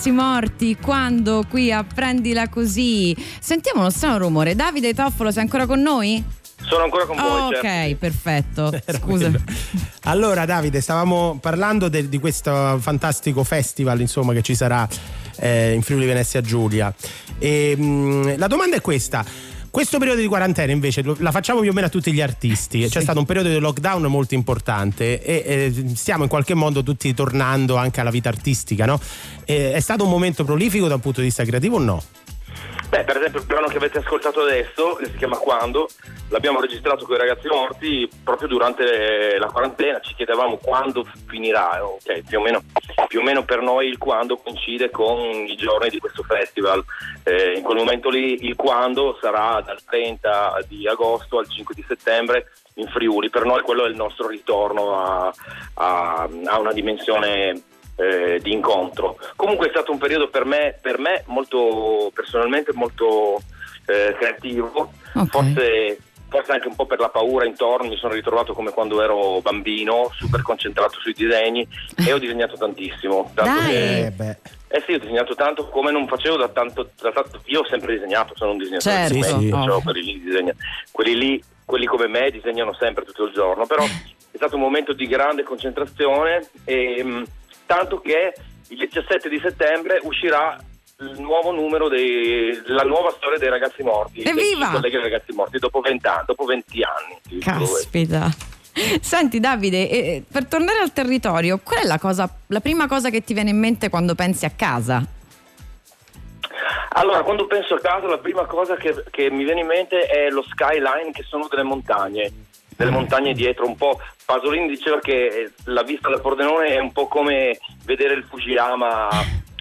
Ragazzi morti quando qui a Prendila Così. Sentiamo uno strano rumore. Davide Toffolo, sei ancora con noi? Sono ancora con voi, ok, certo. perfetto. Scusa. Allora, Davide, stavamo parlando de- di questo fantastico festival, insomma, che ci sarà eh, in Friuli Venezia Giulia. E, mh, la domanda è questa. Questo periodo di quarantena invece la facciamo più o meno a tutti gli artisti. C'è stato un periodo di lockdown molto importante e eh, stiamo in qualche modo tutti tornando anche alla vita artistica, no? Eh, è stato un momento prolifico da un punto di vista creativo o no? Beh, per esempio il brano che avete ascoltato adesso, si chiama Quando, l'abbiamo registrato con i ragazzi morti proprio durante la quarantena, ci chiedevamo quando finirà, ok, più o meno, più o meno per noi il quando coincide con i giorni di questo festival, Eh, in quel momento lì il quando sarà dal 30 di agosto al 5 di settembre in Friuli, per noi quello è il nostro ritorno a, a- a una dimensione eh, di incontro. Comunque è stato un periodo per me, per me molto personalmente molto eh, creativo, forse, forse anche un po' per la paura intorno, mi sono ritrovato come quando ero bambino, super concentrato sui disegni e ho disegnato tantissimo. Tanto Dai! che- Eh, beh. eh sì, ho disegnato tanto come non facevo da tanto, da tanto- io ho sempre disegnato, sono un disegnatore Certo. di Sì, sì. Oh. quelli lì, disegna- quelli lì, quelli come me disegnano sempre tutto il giorno, però è stato un momento di grande concentrazione e mh, tanto che il 17 di settembre uscirà il nuovo numero dei, la nuova storia dei ragazzi morti, dei Evviva! colleghi dei ragazzi morti dopo 20 anni, dopo 20 anni. Caspita. Senti Davide, eh, per tornare al territorio, qual è la, cosa, la prima cosa che ti viene in mente quando pensi a casa? Allora, quando penso a casa, la prima cosa che, che mi viene in mente è lo skyline, che sono delle montagne, delle montagne dietro. Un po' Pasolini diceva che eh, la vista da Pordenone è un po' come vedere il Fujiyama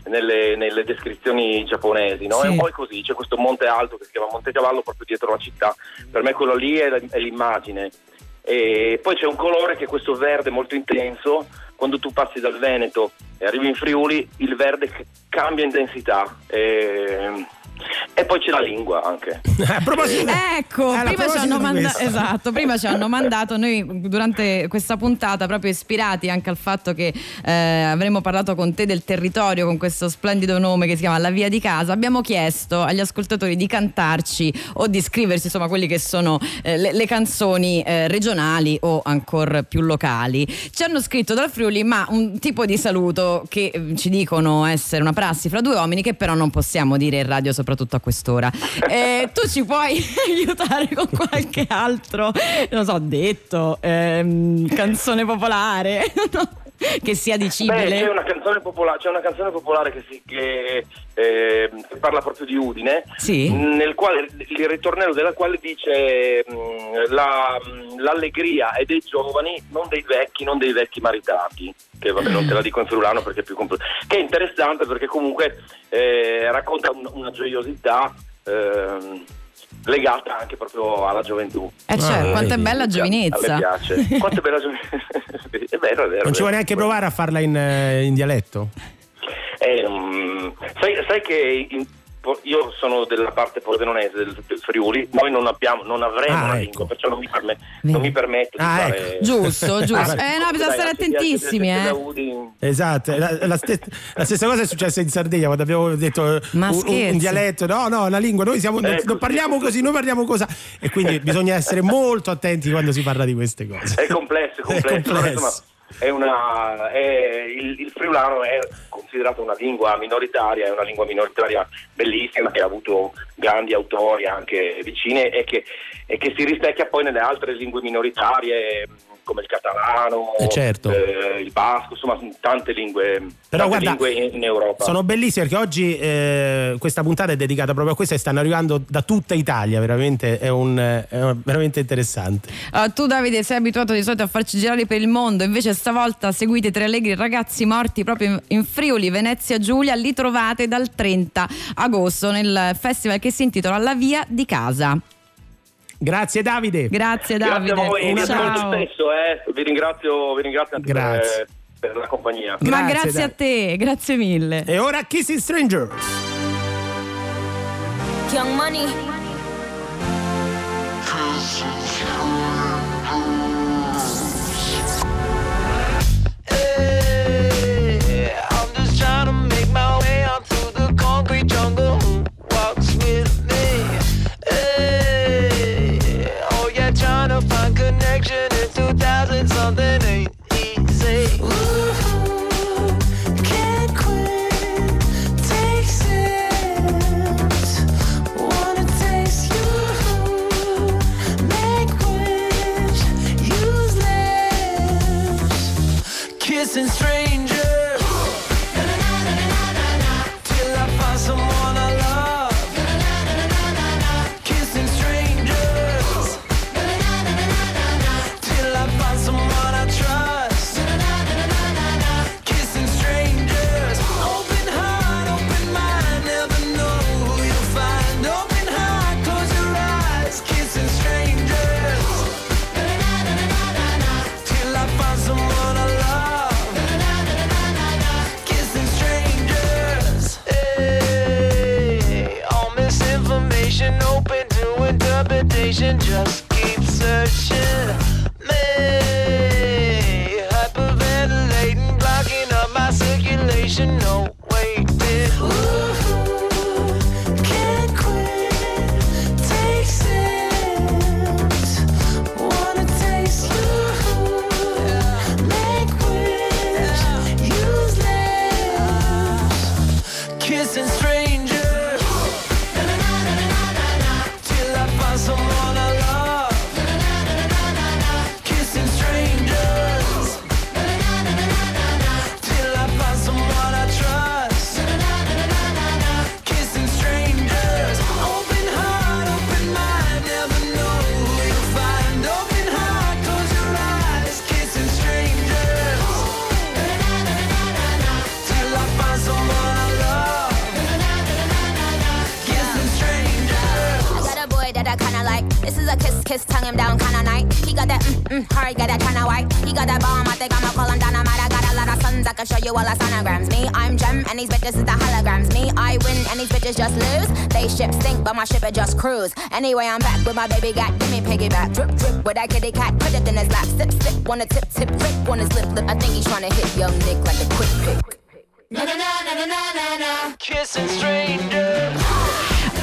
nelle, nelle descrizioni giapponesi, no? Sì. È un po' così, c'è questo monte alto che si chiama Monte Cavallo proprio dietro la città. Per me quello lì è, la- è l'immagine. E poi c'è un colore che è questo verde molto intenso. Quando tu passi dal Veneto e arrivi in Friuli, il verde cambia intensità. E, e poi c'è la lingua anche. A proposito, Ecco, Eh, a prima ci, hanno manda- esatto, prima ci hanno mandato noi durante questa puntata, proprio ispirati anche al fatto che eh, avremmo parlato con te del territorio con questo splendido nome che si chiama La Via di Casa, abbiamo chiesto agli ascoltatori di cantarci o di scriversi insomma quelli che sono eh, le, le canzoni eh, regionali o ancora più locali. Ci hanno scritto dal Friuli ma un tipo di saluto che eh, ci dicono essere una prassi fra due uomini che però non possiamo dire in radio soprattutto a quest'ora. Eh, tu ci puoi aiutare con qualche altro, non so, detto, ehm, canzone popolare, no? che sia Beh, dicibile? c'è una canzone popolare, c'è una canzone popolare che, si- che, eh, che parla proprio di Udine, Sì. nel quale il ritornello della quale dice mh, la- mh, l'allegria è dei giovani, non dei vecchi, non dei vecchi maritati. Che vabbè, non te la dico in friulano perché è più complesso. Che è interessante perché comunque eh, racconta un- una gioiosità. ehm, legata anche proprio alla gioventù. Eh certo, Ah, quanto è bella A giovinezza. me piace. Quanto è bella gioventù. è vero, è vero. Non ci vero. neanche provare a farla in, eh, in dialetto? Eh, mm, sai, sai che in- io sono della parte pordenonese del, del Friuli, noi non abbiamo, non avremo Ah, una ecco. lingua, perciò non mi, perme- non mi permetto di Ah, fare... Giusto, giusto. Ah, Eh no, bisogna Dai, stare attentissimi, eh. Esatto, la, la ste- la stessa cosa è successa in Sardegna quando abbiamo detto eh, un, un- dialetto, no, no, la lingua, noi siamo, non, Ecco, non parliamo sì, così, noi parliamo cosa e quindi bisogna essere molto attenti quando si parla di queste cose. È complesso, è complesso. È complesso. È una, è- il, il friulano è considerato una lingua minoritaria, è una lingua minoritaria bellissima che ha avuto grandi autori anche vicine e che, e che si rispecchia poi nelle altre lingue minoritarie come il catalano, Eh, certo. eh, il basco, insomma tante lingue, Però tante guarda, lingue in, in Europa. Sono bellissime perché oggi eh, questa puntata è dedicata proprio a questo e stanno arrivando da tutta Italia, veramente è, un, è veramente interessante. Ah, tu Davide sei abituato di solito a farci girare per il mondo, invece stavolta seguite Tre Allegri Ragazzi Morti proprio in, in Friuli, Venezia Giulia, li trovate dal 30 agosto nel festival che si intitola La Via di Casa. Grazie Davide. Grazie Grazie Davide. a voi, ascolto Ciao. spesso, eh. vi ringrazio, vi ringrazio anche Grazie. per, per la compagnia. Ma Grazie, grazie a te, grazie mille. E ora Kissing Stranger. Young Money. Ship it just cruise. Anyway, I'm back with my baby got, give me piggyback. Drip, drip, with that kitty cat, put it in his lap. Sip, sip, wanna tip, tip, rip on his lip. I think he's trying to hit young Nick like a quick pick. Na na na na na na na. Kissing strangers.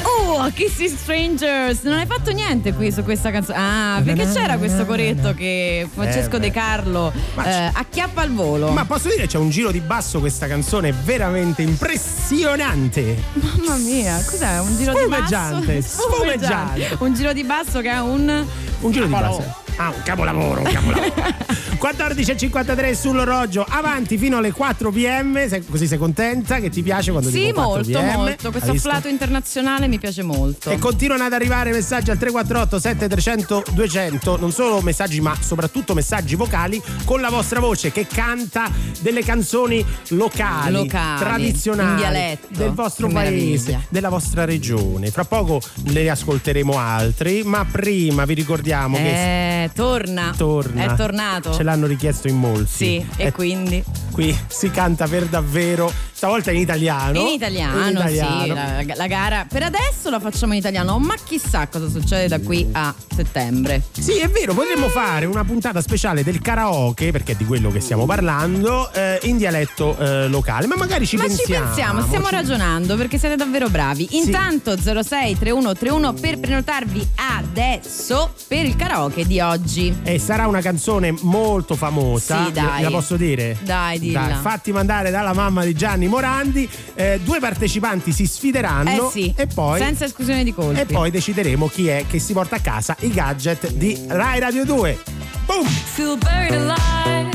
Oh, Kissing Strangers! Non hai fatto niente qui su questa canzone. Ah, perché c'era questo coretto che Francesco Eh. De Carlo eh, acchiappa al volo. Ma posso dire c'è un giro di basso questa canzone veramente impressionante. Mamma mia, cos'è? Un giro di Spumeggiante, basso? spumeggiante. Un giro di basso che ha un. Un giro di Capolavoro. basso. Ah, un capolavoro, un capolavoro. 14.53 sull'orologio, avanti fino alle 4 pm, se- così sei contenta, che ti piace quando Sì, dico 4 molto, PM? molto. Questo afflato internazionale mi piace molto. E continuano ad arrivare messaggi al 348 7300 200, non solo messaggi ma soprattutto messaggi vocali con la vostra voce che canta delle canzoni locali, Locali, tradizionali dialetto. del vostro Che paese, meraviglia. della vostra regione. Fra poco ne ascolteremo altri, ma prima vi ricordiamo che Eh, torna. torna. È tornato. Ce l'hanno richiesto in molti. Sì, e E quindi? qui si canta per davvero, stavolta in italiano. In italiano, In italiano. sì, la, la gara per adesso la facciamo in italiano, ma chissà cosa succede da qui a settembre. Sì, è vero, potremmo fare una puntata speciale del karaoke, perché è di quello che stiamo parlando, eh, in dialetto eh, locale. Ma magari ci Ma pensiamo. ci pensiamo, stiamo ci- ragionando perché siete davvero bravi. Intanto 06 3131 per prenotarvi adesso per il karaoke di oggi. E sarà una canzone molto famosa. Sì, dai. La posso dire? Dai, dilla. Dai, fatti mandare dalla mamma di Gianni Morandi. Eh, due partecipanti si sfideranno. Eh sì, e poi, senza esclusione di colpi. e poi decideremo chi è che si porta a casa i gadget di Rai Radio 2. Boom! Feel buried alive.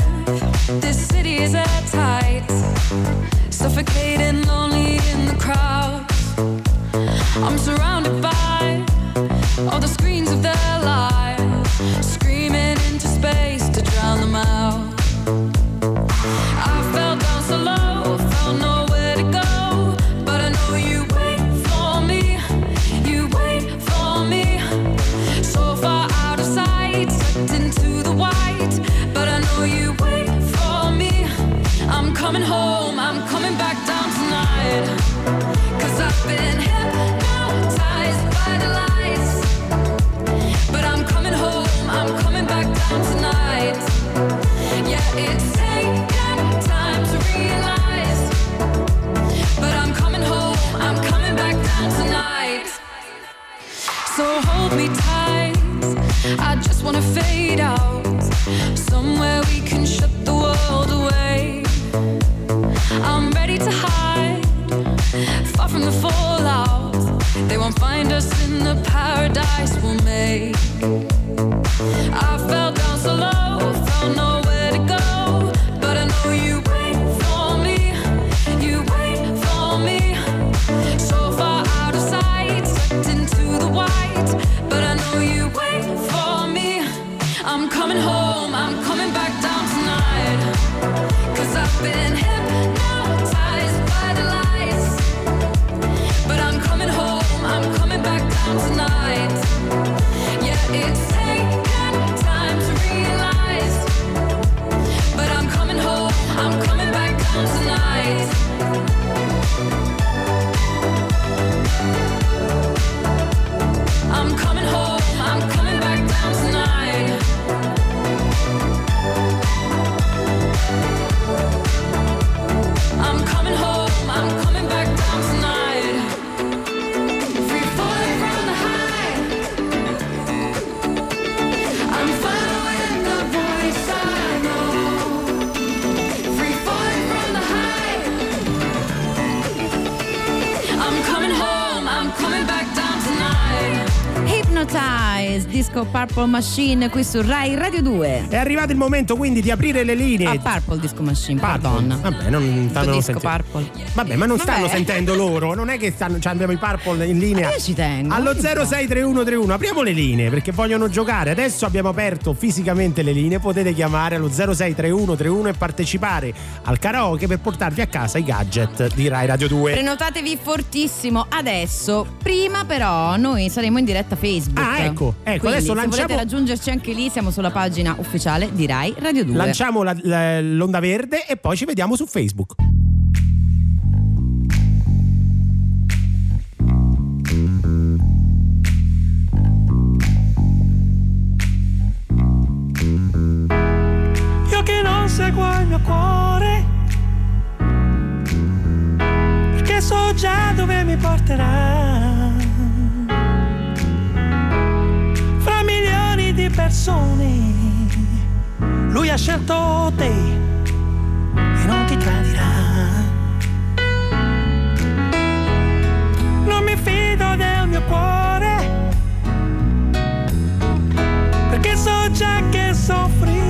This city is at tight. Suffocating, lonely in the crowd. I'm surrounded by all the screens of their lives, screaming into space to drown them out. Hold me tight. I just wanna fade out. Somewhere we can shut the world away. I'm ready to hide, far from the fallout. They won't find us in the paradise we'll make. I fell down so low, found nowhere I'm coming home, I'm coming back down tonight. Hypnotize, Disco Purple Machine qui su Rai Radio 2. È arrivato il momento quindi di aprire le linee. Ah, Purple Disco Machine, Purple. pardon. Vabbè, non stanno disco sentendo. Purple. Vabbè, ma non stanno Vabbè. sentendo loro, non è che stanno, cioè abbiamo i Purple in linea. Io ci tengo. Allo che fa? 063131 apriamo le linee perché vogliono giocare. Adesso abbiamo aperto fisicamente le linee, potete chiamare allo 063131 e partecipare al karaoke per portarvi a casa i gadget di Rai Radio 2. Prenotatevi fortissimo adesso. Prima però noi saremo in diretta Facebook. Ah, ecco, ecco, Quindi, adesso se lanciamo- volete raggiungerci anche lì, siamo sulla pagina ufficiale di Rai Radio 2. Lanciamo la- la- l'onda verde e poi ci vediamo su Facebook. Io che non seguo il mio cuore, perché so già dove mi porterà. Persone, lui ha scelto te e non ti tradirà. Non mi fido del mio cuore, perché so già che soffrirò.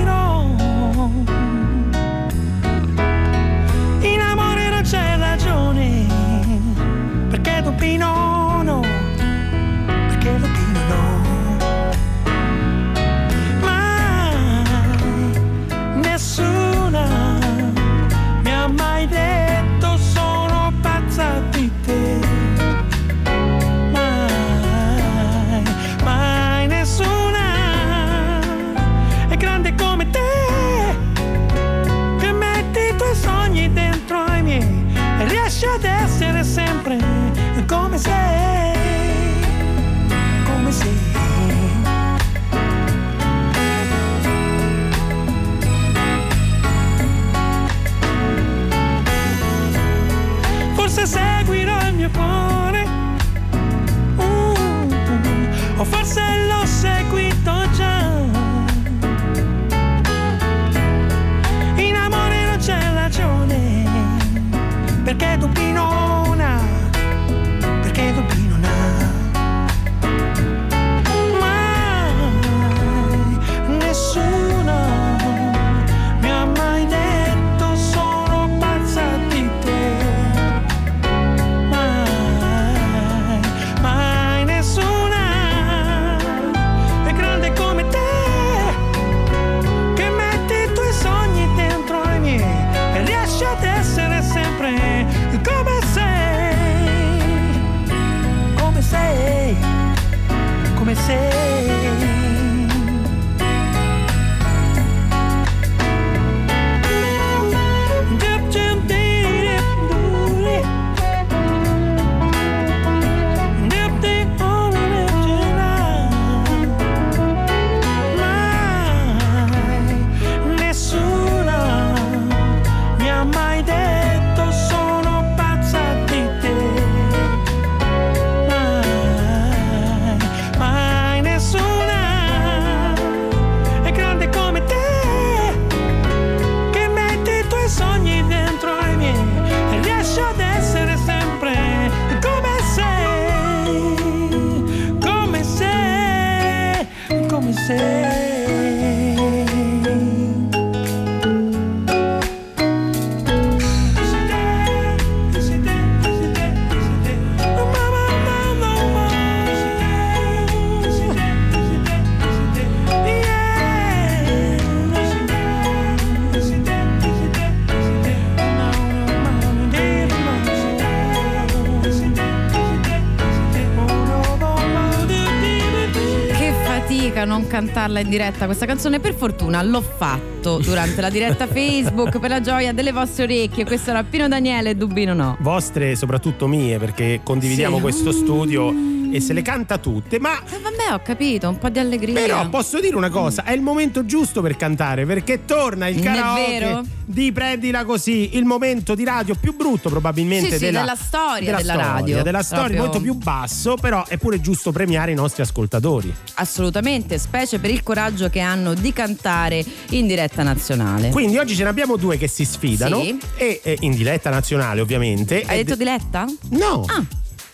Cantarla in diretta questa canzone. Per fortuna l'ho fatto durante la diretta Facebook per la gioia delle vostre orecchie. Questo era Pino Daniele Dubino no. Vostre, soprattutto mie, perché condividiamo Sì. questo studio e se le canta tutte, ma Eh, vabbè, ho capito, un po' di allegria. Però posso dire una cosa, è il momento giusto per cantare perché torna il Non è karaoke vero? Di Prendila Così, il momento di radio più brutto probabilmente Sì, sì, della, della storia della storia, radio. della storia Proprio- molto più basso, però è pure giusto premiare i nostri ascoltatori. Assolutamente, specie per il coraggio che hanno di cantare in diretta nazionale. Quindi oggi ce ne abbiamo due che si sfidano Sì. e eh, in diretta nazionale ovviamente. Hai E detto diretta? No. Ah.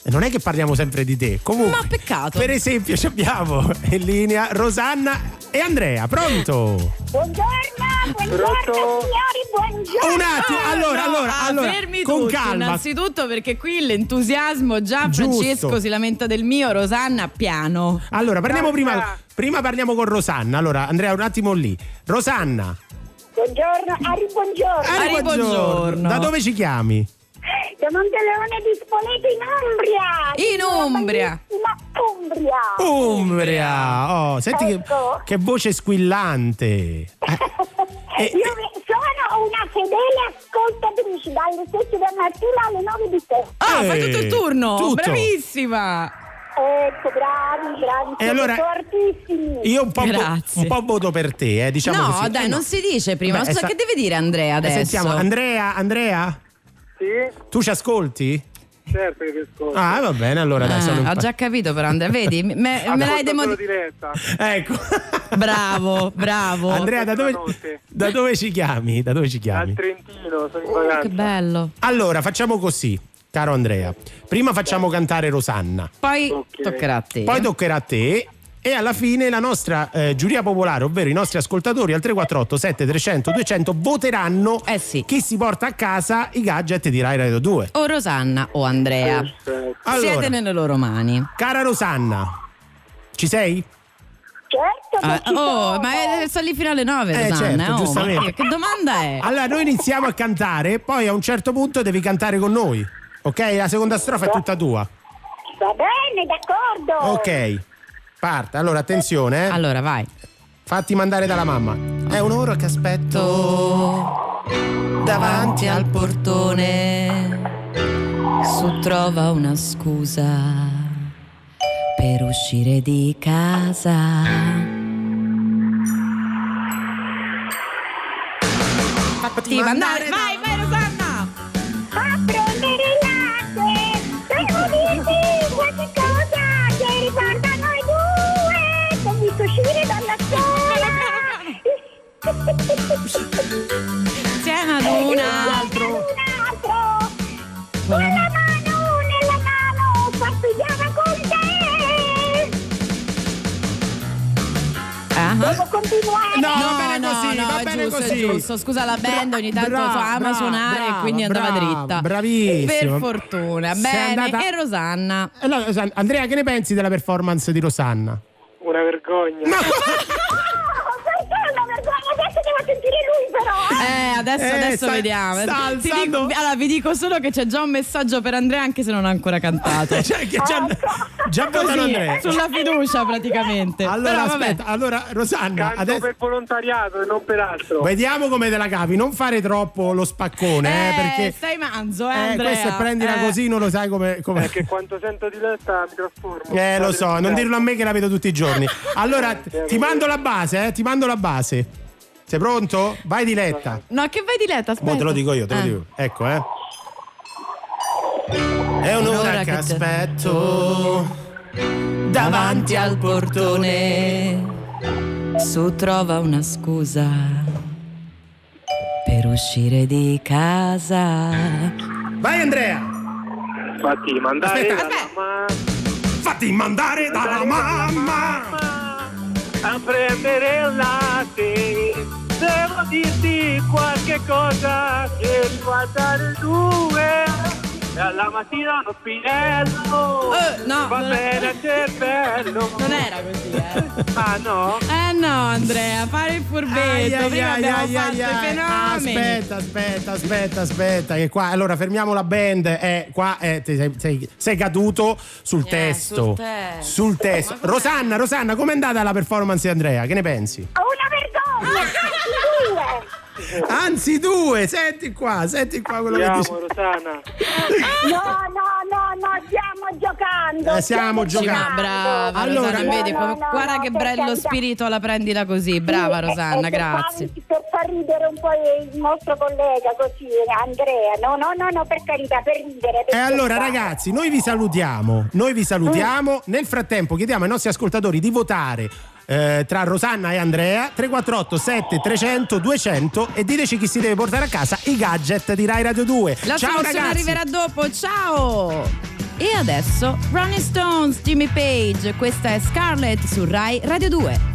Non è che parliamo sempre di te. Comunque, Ma peccato. per esempio, ci abbiamo in linea Rosanna e Andrea. Pronto? Buongiorno, buongiorno signori, buongiorno. Un attimo, allora, Ah, No, allora, ah, allora, fermi con tutti, calma. Innanzitutto perché qui l'entusiasmo già Giusto. Francesco si lamenta del mio, Rosanna piano. Allora, parliamo prima, prima parliamo con Rosanna. Allora, Andrea, un attimo lì. Rosanna, Buongiorno, Ari, buongiorno. Ari, buongiorno. Da dove ci chiami? Da Monteleone di Spoleto in Umbria. In Umbria. Ma Umbria. Umbria. Oh, senti che, Ecco. che voce squillante. Eh, Io vi- sono una fedele ascoltatrice dalle 7 del mattino alle 9 di sera. Ah, Eh, fai tutto il turno. tutto. Bravissima. Ecco, bravi, bravi, E allora, fortissimi. Io un po', un po' voto per te, eh, diciamo no, così. dai, Eh, non si dice prima. Vabbè, Scusa, sta- che deve dire Andrea Eh, adesso? Sentiamo, Andrea, Andrea? Sì, Tu ci ascolti? certo che ti ascolto. Ah, va bene, allora dai, Ah, sono ho già capito però Andrea, vedi, me, me Ascolto l'hai solo demo... diretta. Ecco. Bravo, bravo. Andrea, da dove, da dove ci chiami? Da dove ci chiami? Dal Trentino, sono in Oh, vacanza. che bello. Allora, facciamo così, caro Andrea. Prima facciamo cantare Rosanna, Poi Ok. toccherà a te. poi toccherà a te. E alla fine la nostra eh, giuria popolare, ovvero i nostri ascoltatori al 348 7300 200 voteranno Eh sì. chi si porta a casa i gadget di Rai Radio 2. O Rosanna o Andrea. Perfetto. Allora, Siete nelle loro mani. cara Rosanna, ci sei? Certo Ah, ci oh, sono. ma è sta lì fino alle 9, Eh, Rosanna. certo, oh, giustamente. che domanda è? Allora, noi iniziamo a cantare, poi a un certo punto devi cantare con noi. Ok? La seconda strofa è tutta tua. Va bene, d'accordo. Ok. Parte. Allora, attenzione, eh. Allora, vai. Fatti mandare dalla mamma. È un'ora che aspetto davanti al portone su trova una scusa per uscire di casa. Fatti mandare, vai, Insieme ad un altro. Un altro. Con la mano nella mano. Partigiana con te. Ah. Devo continuare. No, va bene così, va è bene giusto, è così. giusto. Scusa la band, ogni tanto Brava, so, ama brava, suonare brava, e quindi andava brava, dritta. bravissima. Per fortuna. Sei Bene. andata- E Rosanna? E allora, Rosanna- Andrea, che ne pensi della performance di Rosanna? Una vergogna. No, sentire lui però. Eh, adesso, Eh, adesso sta- vediamo. sta Ti dico- allora, vi dico solo che c'è già un messaggio per Andrea, anche se non ha ancora cantato. Cioè, che già, già votano Così, Andrea. sulla fiducia praticamente. Allora, Però vabbè. aspetta, allora Rosanna, Canto adesso per volontariato e non per altro. vediamo come te la cavi. Non fare troppo lo spaccone, eh, Eh, perché stai manzo, eh, eh, Andrea. questo è prendila Eh. così, non lo sai come. come... Perché quanto sento di letta mi trasformo. Eh, lo so, non dirlo a me che la vedo tutti i giorni. Allora, Eh, ti mando la base, eh, ti mando la base. Sei pronto? Vai di letta. No, che vai di letto, aspetta. Mo te lo dico io, te lo Eh. dico. Ecco, eh. È un'ora Un'ora che che aspetto davanti al portone. Su trova una scusa per uscire di casa. Vai Andrea! Fatti mandare Aspetta, dalla mamma Fatti mandare dalla mamma! a prendere il latte. Devo dirti qualche cosa che riguarda le due. Alla mattina uno spinello. Eh, no, Va non- bene al cervello. Non era così, eh. Ah no? Eh no, Andrea, fare il furbetto. Ai, ai, Prima ai, abbiamo ai, fatto ai, i ai. fenomeni. Aspetta, aspetta, aspetta, aspetta. Che qua, allora fermiamo la band. Eh, qua eh, sei, sei- sei caduto sul testo. sul testo. Sul testo. Rosanna, Rosanna, com'è andata la performance di Andrea? Che ne pensi? Una vergogna! Due! Anzi, due, senti qua, senti qua quello che dice. Andiamo Rosana. No, no, no, no, stiamo giocando. Eh, stiamo ma giocando. brava, Allora- Rosana, vedi, No, come- no, no, guarda no, che bello carità. spirito, la prendila così. Brava Sì, Rosanna, e- e per grazie. farmi- Per far ridere un po' il nostro collega così, Andrea. No, no, no, no, per carità, per ridere. per E allora scherzare. ragazzi, noi vi salutiamo, noi vi salutiamo. Nel frattempo chiediamo ai nostri ascoltatori di votare eh, tra Rosanna e Andrea 348 7300 200 e diteci chi si deve portare a casa i gadget di Rai Radio 2. La Ciao ragazzi. arriverà dopo, ciao! E adesso Rolling Stones, Jimmy Page, questa è Scarlett su Rai Radio 2.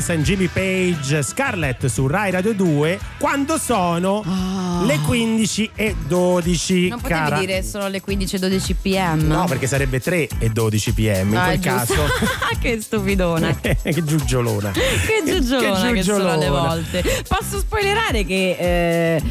E Jimmy Page Scarlett su Rai Radio 2 quando sono le 15 e 12 Ah. Non potevi cara. dire sono le 15.12 pm? No, perché sarebbe 3 e 12 pm in Ah, quel è giusto. caso. che stupidona. che giugiolona. Che giugiolona che, sono alle giugiolona. volte. Posso spoilerare che eh,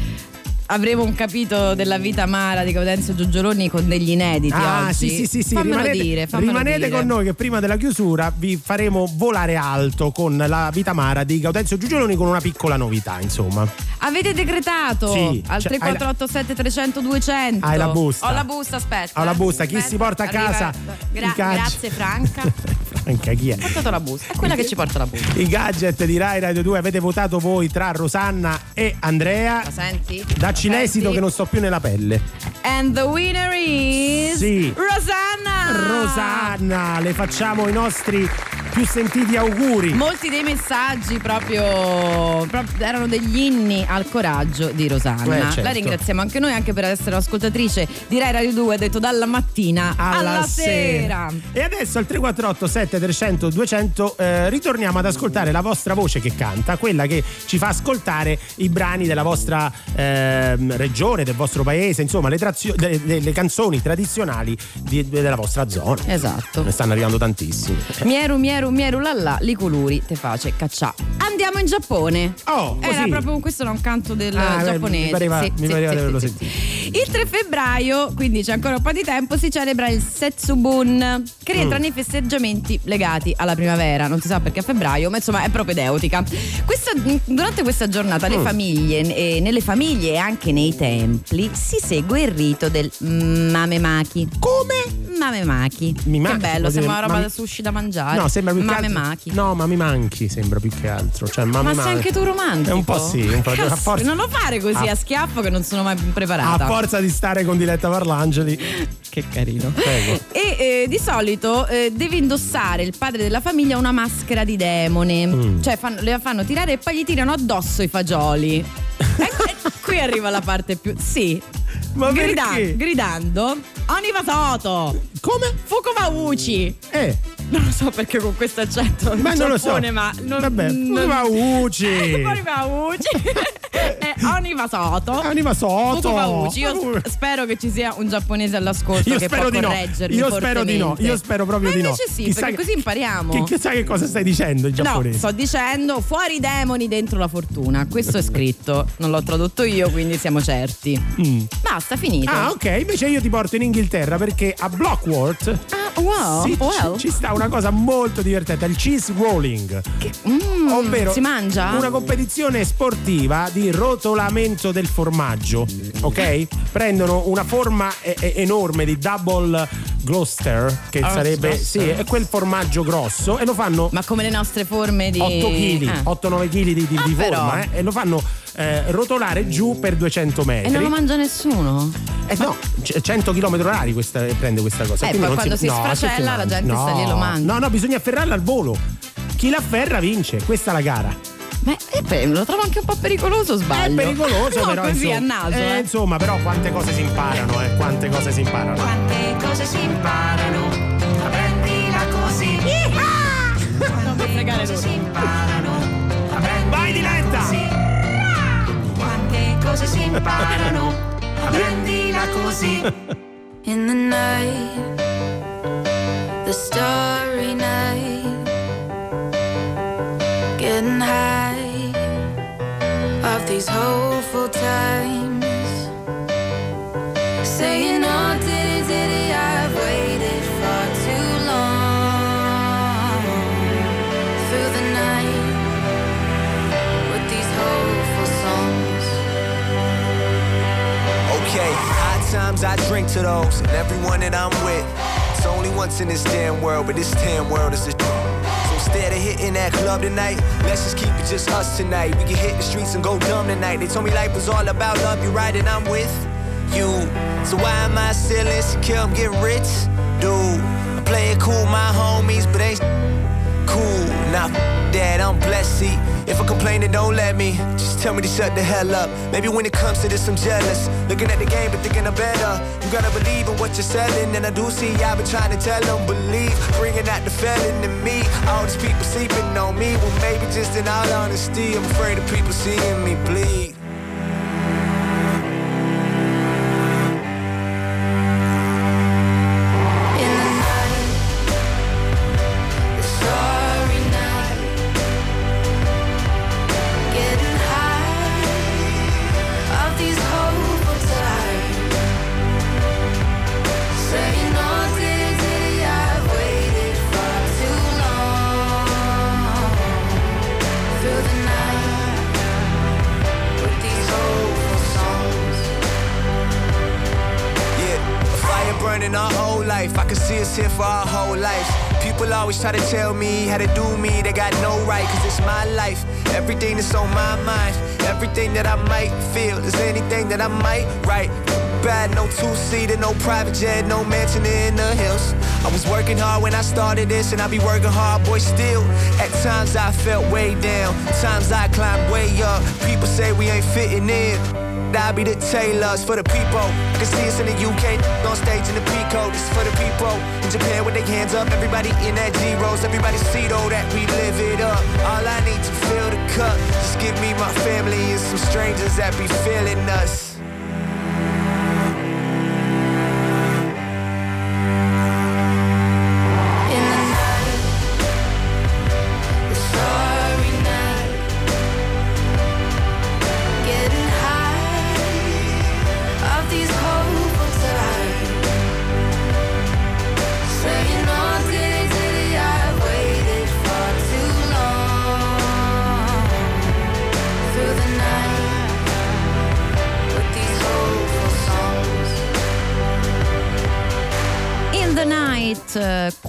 avremo un capitolo della vita amara di Gaudenzio Giugioloni con degli inediti Ah, oggi. sì, sì, sì, sì. Fammelo rimanete, dire, rimanete dire. con noi che prima della chiusura vi faremo volare alto con la vita amara di Gaudenzio Giugioloni con una piccola novità, insomma. Avete decretato Sì, al cioè, hai la- 3487 300 200. Hai la busta. Ho la busta, aspetta. Ho la eh. busta, chi Aspetta, si porta a casa Gra- grazie Franca. Franca, chi è? Portato la busta. È quella che ci porta la busta. I gadget di Rai Radio 2 avete votato voi tra Rosanna e Andrea. La senti? Dacci La l'esito senti? che non sto più nella pelle. And the winner is Sì. Rosanna. Rosanna, le facciamo i nostri più sentiti auguri. Molti dei messaggi proprio, proprio erano degli inni al coraggio di Rosanna. Eh, certo. La ringraziamo anche noi, anche per essere ascoltatrice di Rai Radio 2, ha detto dalla mattina alla, sera. E adesso al 348 7300 200 eh, ritorniamo ad ascoltare la vostra voce che canta, quella che ci fa ascoltare i brani della vostra ehm, regione, del vostro paese, insomma le, trazio- le- le- le canzoni tradizionali di- della vostra zona. Esatto. Ne stanno arrivando tantissimi. Mieru, mieru, mieru, lalla, li coluri, te face, caccià. Andiamo in Giappone. Oh, Era così. proprio questo era un canto del Ah, giapponese. Mi pareva, Sì, mi pareva sì, di averlo sì, sentito. Il 3 febbraio, quindi c'è ancora un po' di tempo, si celebra il Setsubun, che rientra Mm. nei festeggiamenti legati alla primavera. Non si sa perché a febbraio, ma insomma è propedeutica. Questa- durante questa giornata le Mm. famiglie, e nelle famiglie e anche nei templi si segue il rito del mamemaki. Come? Mamemaki. Mimaki, che bello, sembra una roba mami- da sushi da mangiare. No, sembra più che altro- Mamemaki. No, ma mi manchi, sembra più che altro. Cioè, ma, sei manchi. anche tu romantico? È un po' sì, un po'. Cazzo, A forza, non lo fare così a- a schiaffo che non sono mai a preparata. forza di stare con Diletta Parlangeli. Che carino. Prego. E eh, di solito eh, deve indossare il padre della famiglia una maschera di demone. Mm. Cioè fanno- le fanno tirare e poi gli tirano addosso i fagioli. E qui arriva la parte più. Sì. Ma Grida- perché? gridando. Oniva Soto! Come? Fukuva Uchi! Eh. Non lo so perché con questo accento Ma non lo so. Ma non, Vabbè, non- Fukuva Uchi. Oniva Uchi! Eh, Oniva Soto! Oniva Soto. Fukuva Uchi. Io spero che ci sia un giapponese all'ascolto Io che spero può di no. Io spero di no. Io spero proprio Ma di no. invece sì, Chissà perché che- così impariamo. Che, chissà che cosa stai dicendo in No, giapponese. sto dicendo fuori i demoni dentro la fortuna. Questo è scritto, non l'ho tradotto io, quindi siamo certi. Mm. Basta, finito. Ah, ok. Invece io ti porto in Inghilterra perché a Blockworth Ah, wow, sì, well. ci, ci sta una cosa molto divertente, il cheese rolling. Mm, ovvero si mangia? una competizione sportiva di rotolamento del formaggio, ok? Prendono una forma e- e- enorme di double Gloucester, che Ah, sarebbe sì, è quel formaggio grosso e lo fanno Ma come le nostre forme di 8 kg, Ah. 8-9 kg di, di- Ah, di forma eh, e lo fanno eh, rotolare giù per 200 metri. E non lo mangia nessuno? Eh no, c- 100 km orari questa, prende questa cosa. Eh, poi quando si no, sfracella, si la gente mangia. sta lì e lo No, mangia. No, no, bisogna afferrarla al volo. Chi l'afferra vince, questa è la gara. Beh, eh, beh, lo trovo anche un po' pericoloso, sbaglio. È pericoloso, No, però. così insomma, a naso, eh, eh. Insomma, però quante cose si imparano, eh. Quante cose si imparano. Quante cose si imparano, prendila così. Non mi fregare cose imparano, prendila così. In the night, the starry night, getting high of these hopeful times, high times I drink to those, and everyone that I'm with. It's only once in this damn world, but this damn world is a. So instead of hitting that club tonight, let's just keep it just us tonight. We can hit the streets and go dumb tonight. They told me life was all about love, you right, and I'm with you. So why am I still insecure? I'm getting rich, dude. I'm playing cool, my homies, but ain't cool. F- that, I'm blessed. If I complain, then don't let me. Just tell me to shut the hell up. Maybe when it comes to this, I'm jealous. Looking at the game, but thinking I'm better. You gotta believe in what you're selling, and I do see I've been trying to tell them believe. Bringing out the felon in me. All these people sleeping on me. Well, maybe just in all honesty, I'm afraid of people seeing me bleed. Try to tell me how to do me. They got no right, cause it's my life. Everything that's on my mind, everything that I might feel. Is anything that I might write. Bad, no two seater, no private jet, no mansion in the hills. I was working hard when I started this, and I be working hard, boy, still. At times I felt way down, times I climbed way up. People say we ain't fitting in. I be the tailors for the people. I can see us in the UK on stage in the Pico. This is for the people in Japan with their hands up. Everybody in that Rose. Everybody see though that we live it up. All I need to fill the cup. Just give me my family and some strangers that be feeling us.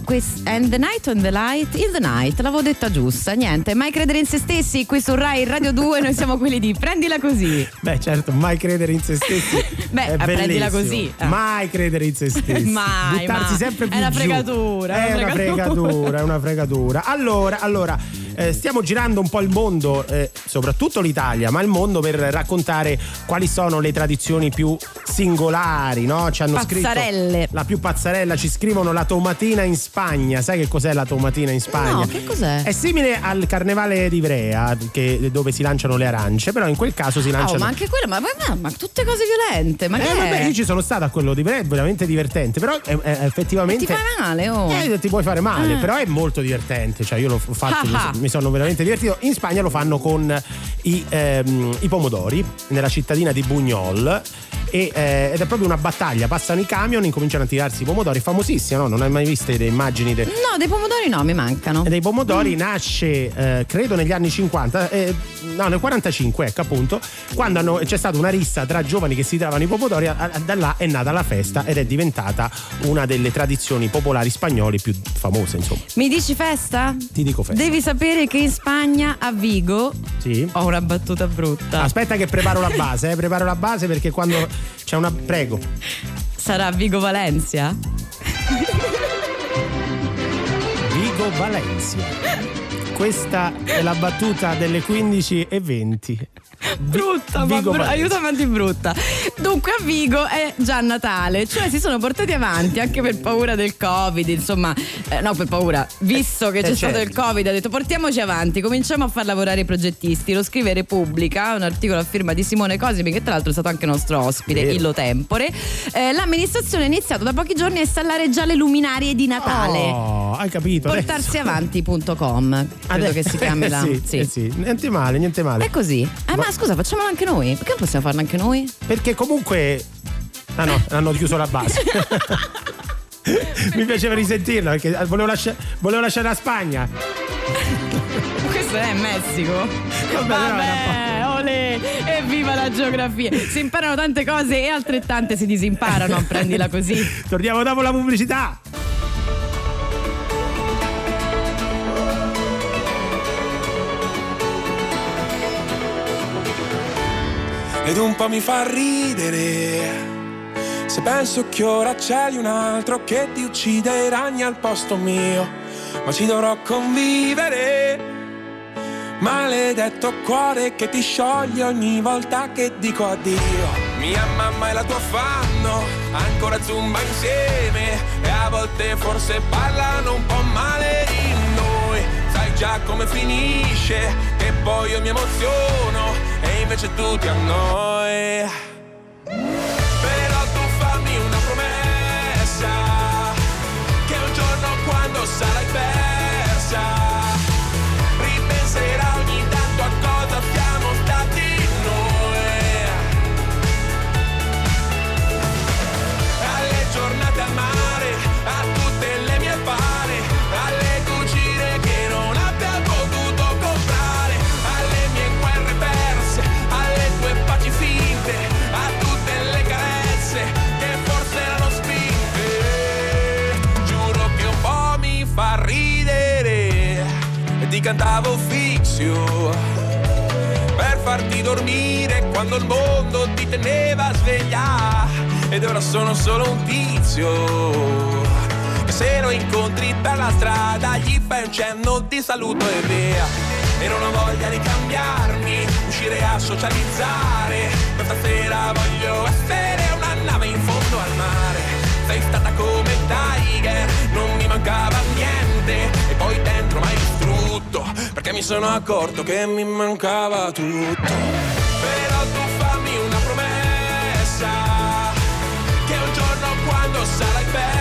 Quest- and the night on the light, in the night, l'avevo detta giusta, niente, mai credere in se stessi, qui su Rai Radio 2 noi siamo quelli di prendila così. Beh, certo, mai credere in se stessi. Beh, eh, prendila così, eh. Mai credere in se stessi. Mai, Buttarsi mai. sempre più È una fregatura, È una fregatura, è una fregatura. Allora, allora eh, stiamo girando un po' il mondo, eh, soprattutto l'Italia, ma il mondo per raccontare quali sono le tradizioni più singolari, no? Ci hanno Pazzarelle. scritto la più pazzarella, ci scrivono la tomatina in Spagna. Sai che cos'è la tomatina in Spagna? No, che cos'è? È simile al carnevale di Ivrea, che- dove si lanciano le arance, però in quel caso si Oh, lanciano ma anche quello, ma, ma- ma tutte cose violente, ma eh, che vabbè, io ci sono stato a quello di Ivrea, è veramente divertente, però è, è- effettivamente Ti fai male, oh. eh, ti puoi fare male, Ah. però è molto divertente. Cioè, io l'ho fatto, Ah mi sono veramente divertito. In Spagna lo fanno con i, ehm, i pomodori nella cittadina di Bugnol. e, eh, ed è proprio una battaglia. Passano i camion, incominciano a tirarsi i pomodori. Famosissima, no? Non hai mai visto le immagini de- No, dei pomodori no, mi mancano. dei Mm. pomodori nasce eh, credo negli anni 50 eh, no nel 45 ecco appunto quando hanno- c'è stata una rissa tra giovani che si trovano i pomodori a- a- da là è nata la festa ed è diventata una delle tradizioni popolari spagnole più famose insomma Mi dici festa? ti dico festa Devi sapere che in Spagna, a Vigo, sì ho una battuta brutta. aspetta che preparo la base eh, preparo la base perché quando c'è una prego Sarà Vigo Valencia? Vigo Valencia questa è la battuta delle 15 e 20 Brutta, ma Vigo bru- Valencia. aiutami a di brutta. Dunque a Vigo è già Natale, cioè si sono portati avanti anche per paura del Covid, insomma, eh, no per paura, visto che Eh, c'è eh, stato certo. il Covid, ha detto portiamoci avanti, cominciamo a far lavorare i progettisti. Lo scrive Repubblica, un articolo a firma di Simone Cosimi, che tra l'altro è stato anche nostro ospite, Vero. illo tempore. Eh, l'amministrazione ha iniziato da pochi giorni a installare già le luminarie di Natale. oh hai capito. Portarsiavanti.com credo Adesso- che si chiami la. sì, sì. eh sì, niente male niente male È così? Eh, ma scusa, facciamolo anche noi? Perché non possiamo farlo anche noi? Perché comunque. Ah no, hanno chiuso la base. Mi piaceva risentirla perché volevo, lascia- volevo lasciare la Spagna. Questo è Messico. Vabbè, Vabbè, olè, evviva la geografia. Si imparano tante cose e altrettante si disimparano, prendila così. Torniamo dopo la pubblicità. Ed un po' mi fa ridere. Se penso che ora c'è un altro che ti uccide i ragni al posto mio, ma ci dovrò convivere. Maledetto cuore che ti scioglie ogni volta che dico addio. Mia mamma e la tua fanno ancora zumba insieme e a volte forse parlano un po' male di noi. Sai già come finisce, che poi io mi emoziono e invece tu ti annoi. Ti cantavo fixio per farti dormire quando il mondo ti teneva sveglia. Ed ora sono solo un tizio. Se lo incontri per la strada gli fai un cenno di saluto e via. E non ho voglia di cambiarmi uscire a socializzare. Questa sera voglio essere una nave in fondo al mare. Sei stata come Tiger non mi mancava niente. E poi dentro mai distrutto perché mi sono accorto che mi mancava tutto. Però tu fammi una promessa che un giorno quando sarai persa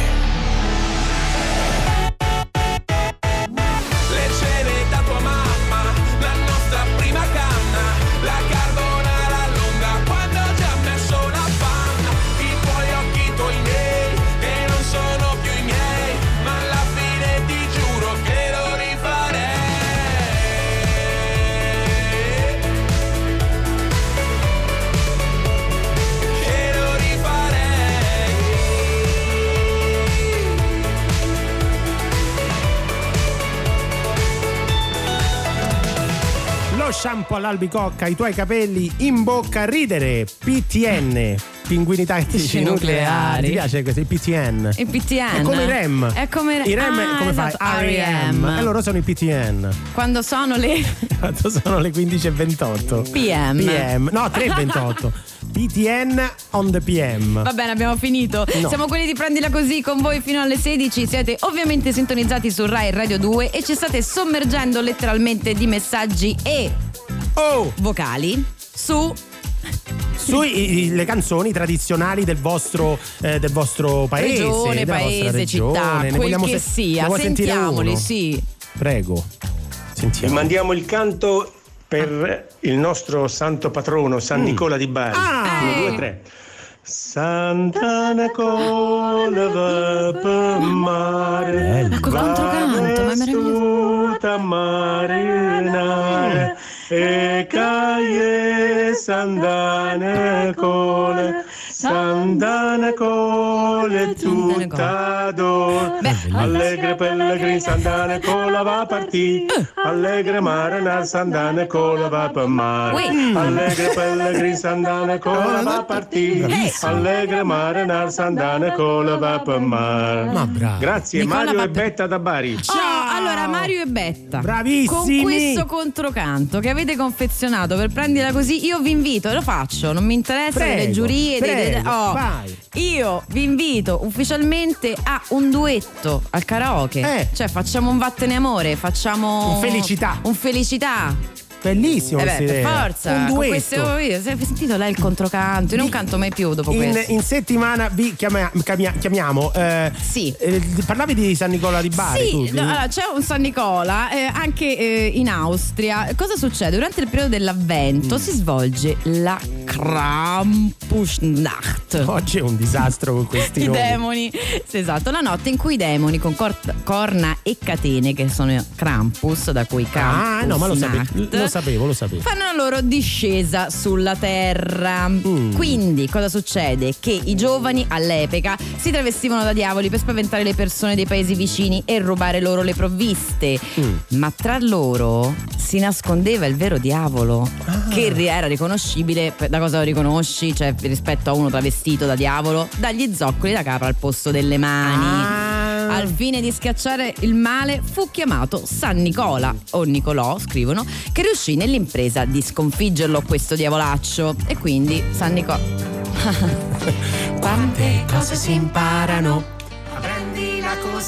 Shampoo all'albicocca, i tuoi capelli in bocca a ridere. PTN. Pinguini tattici nucleari. Ti piace questo? Il PTN. Il PTN. È come i REM. È come I REM Ah, come esatto, fai? REM. E loro sono i PTN. Quando sono le Quanto sono le 15.28? PM. PM. No, 3.28. PTN on the PM. Va bene, abbiamo finito. No. Siamo quelli di Prendila Così con voi fino alle 16. Siete ovviamente sintonizzati su Rai Radio 2 e ci state sommergendo letteralmente di messaggi e vocali su Sulle canzoni tradizionali del vostro, eh, del vostro paese, regione, della vostra paese, regione. città, Ne quel vogliamo che se- sia. Sentiamoli, sì. Prego. Sentiamo. Mandiamo il canto per il nostro santo patrono San Nicola di Bari. Ah! Uno, due, tre. Santa Nicola va per mare. Ma col controcanto, ma è meraviglioso. Tutta marinare e caie Santa Nicola. Santa Nicola tutta d'or. Allegre pellegrini Santa Nicola va a partì. Allegre marina Santa Nicola va per mare. Ui. Allegre pellegrini Santa Nicola va a partì. Bravissimo. Allegre marina Santa Nicola va per mare. Ma bravo. Grazie Nicola Mario e Betta da Bari. Oh, allora Mario e Betta. Bravissimi. Con questo controcanto che avete confezionato per prendila così, io vi invito e lo faccio. Non mi interessa Prego, delle giurie, dei- dei- prego, oh, vai. Io vi invito ufficialmente a un duetto al karaoke. Cioè, facciamo un vattene amore, facciamo. Un felicità. Un felicità. Bellissimo Eh beh, per forza. Un duetto. queste, oh, io- hai sentito lei il controcanto? Io non canto mai più dopo In, questo. in settimana vi chiama- chiamia- chiamiamo. eh, Sì. eh, parlavi di San Nicola di Bari. tu, Sì, no, allora, c'è un San Nicola eh, anche eh, in Austria. Cosa succede? Durante il periodo dell'avvento Mm. si svolge la Krampusnacht. Oggi è un disastro con questi I nomi. demoni, sì, esatto, la notte in cui i demoni con cor- corna e catene, che sono Krampus, da cui Krampus Ah, no, ma lo sapevo, lo sapevo, lo sapevo. fanno la loro discesa sulla terra. Mm. Quindi cosa succede? Che i giovani all'epoca si travestivano da diavoli per spaventare le persone dei paesi vicini e rubare loro le provviste. Mm. Ma tra loro si nascondeva il vero diavolo, Ah. che era riconoscibile. Da cosa lo riconosci? Cioè, rispetto a uno travestito da diavolo, dagli zoccoli da capra al posto delle mani. Ah. Al fine di schiacciare il male fu chiamato San Nicola o Nicolò, scrivono, che riuscì nell'impresa di sconfiggerlo questo diavolaccio. E quindi San Nicolò. Quante cose si imparano.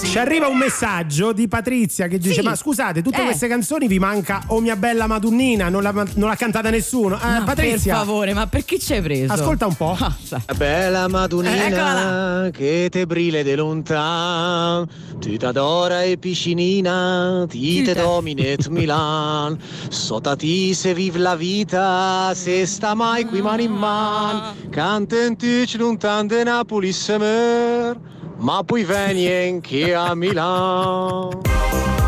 Ci arriva un messaggio di Patrizia che dice: Sì. Ma scusate, tutte Eh. queste canzoni vi manca Oh mia bella Madonnina, non l'ha, non l'ha cantata nessuno. Eh, No, Patrizia, Per favore, ma per chi ci hai preso? ascolta un po'. Ah, Bella Madonnina Eccola che te brille de lontan, ti t'adora e piscinina, ti te dominet Milan, sota ti se vive la vita, se sta mai qui man in man, cantentici lontan de Napoli semer, ma poi veni anche a Milan.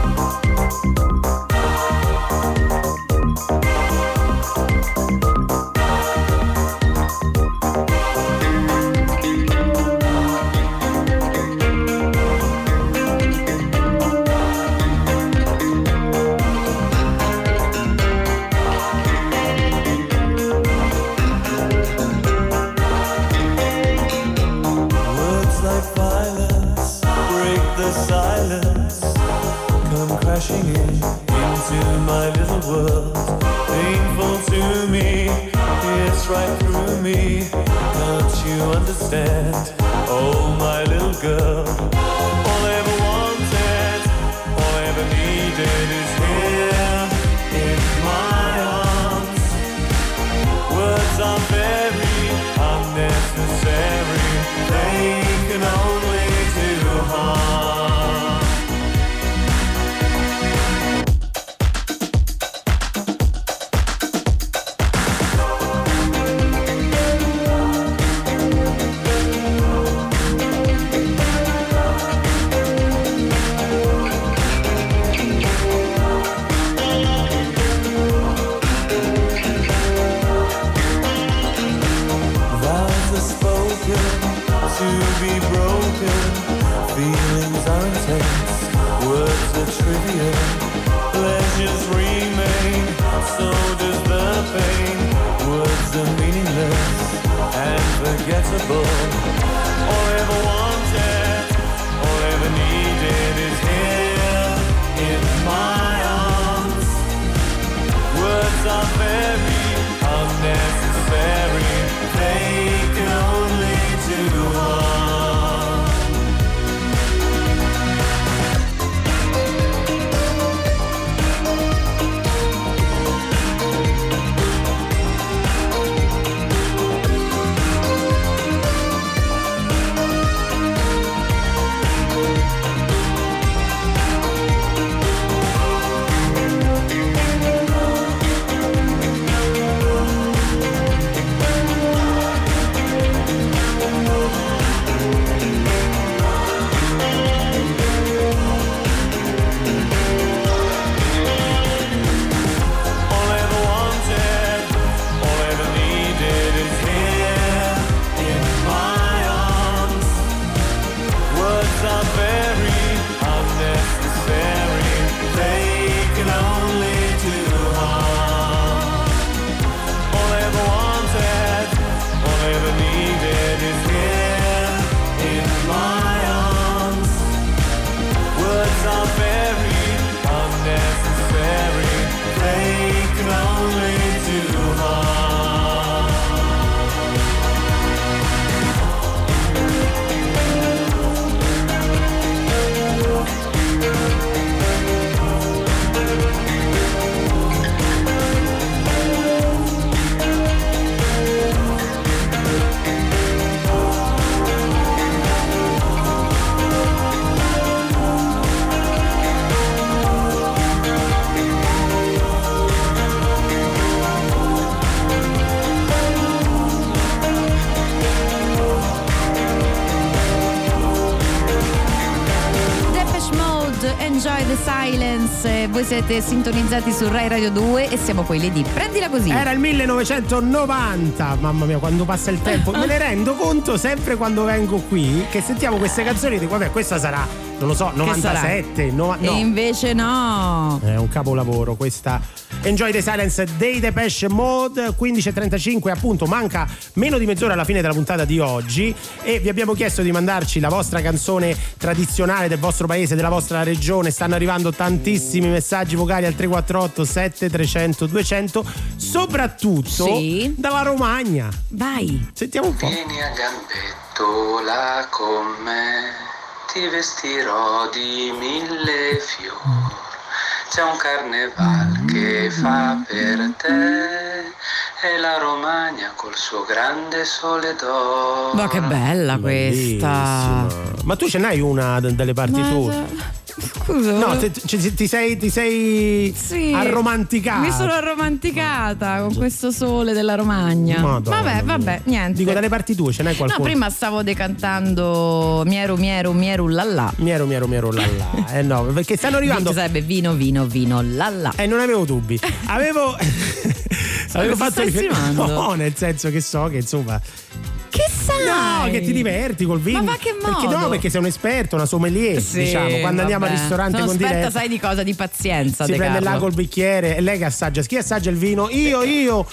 Violence break the silence, come crashing in into my little world. Painful to me, right through me. Don't you understand? Oh, my little girl. All I ever wanted, all I ever needed is here in my arms. Words are very Silence. Eh, Voi siete sintonizzati su Rai Radio 2 e siamo quelli di Prendila così. Era il 1990, mamma mia, quando passa il tempo. Me ne rendo conto sempre quando vengo qui che sentiamo queste canzoni e dico, vabbè, questa sarà, non lo so, Che sarà? 97, no, E no. invece no. È un capolavoro questa Enjoy the Silence dei Depeche Mode. 15.35 appunto manca meno di mezz'ora alla fine della puntata di oggi e vi abbiamo chiesto di mandarci la vostra canzone tradizionale del vostro paese, della vostra regione. Stanno arrivando tantissimi messaggi vocali al 348 7300 200 soprattutto Sì. dalla Romagna. Vai. Sentiamo un po' Vieni a gambetto là con me, ti vestirò di mille fiori. C'è un carneval che fa per te e la Romagna col suo grande sole d'oro. Ma che bella questa. ma tu ce n'hai una d- dalle parti Ma- tue? Scusa. No, te- ci- ti sei, ti sei Sì. arromanticata. Mi sono arromanticata con questo sole della Romagna. Madonna vabbè, vabbè, niente. Dico dalle parti tue, ce No, qualcuno? prima stavo decantando Mieru Mieru Mieru Lalla. Miero, miero, miero, lalla. Eh no, perché stanno arrivando. Sarebbe vino, vino, vino, lalla. Eh, non avevo dubbi. Avevo. avevo fatto riferimento. insinuando? No, nel senso che so che insomma. Che sai? No, che ti diverti col vino. Ma va che Perché modo? no, perché sei un esperto, una sommelier, Sì, diciamo. Quando andiamo al ristorante Sono con esperta, diretta. sai di cosa? Di pazienza. Si De prende là col bicchiere e lei che assaggia. Chi assaggia il vino? Io, io.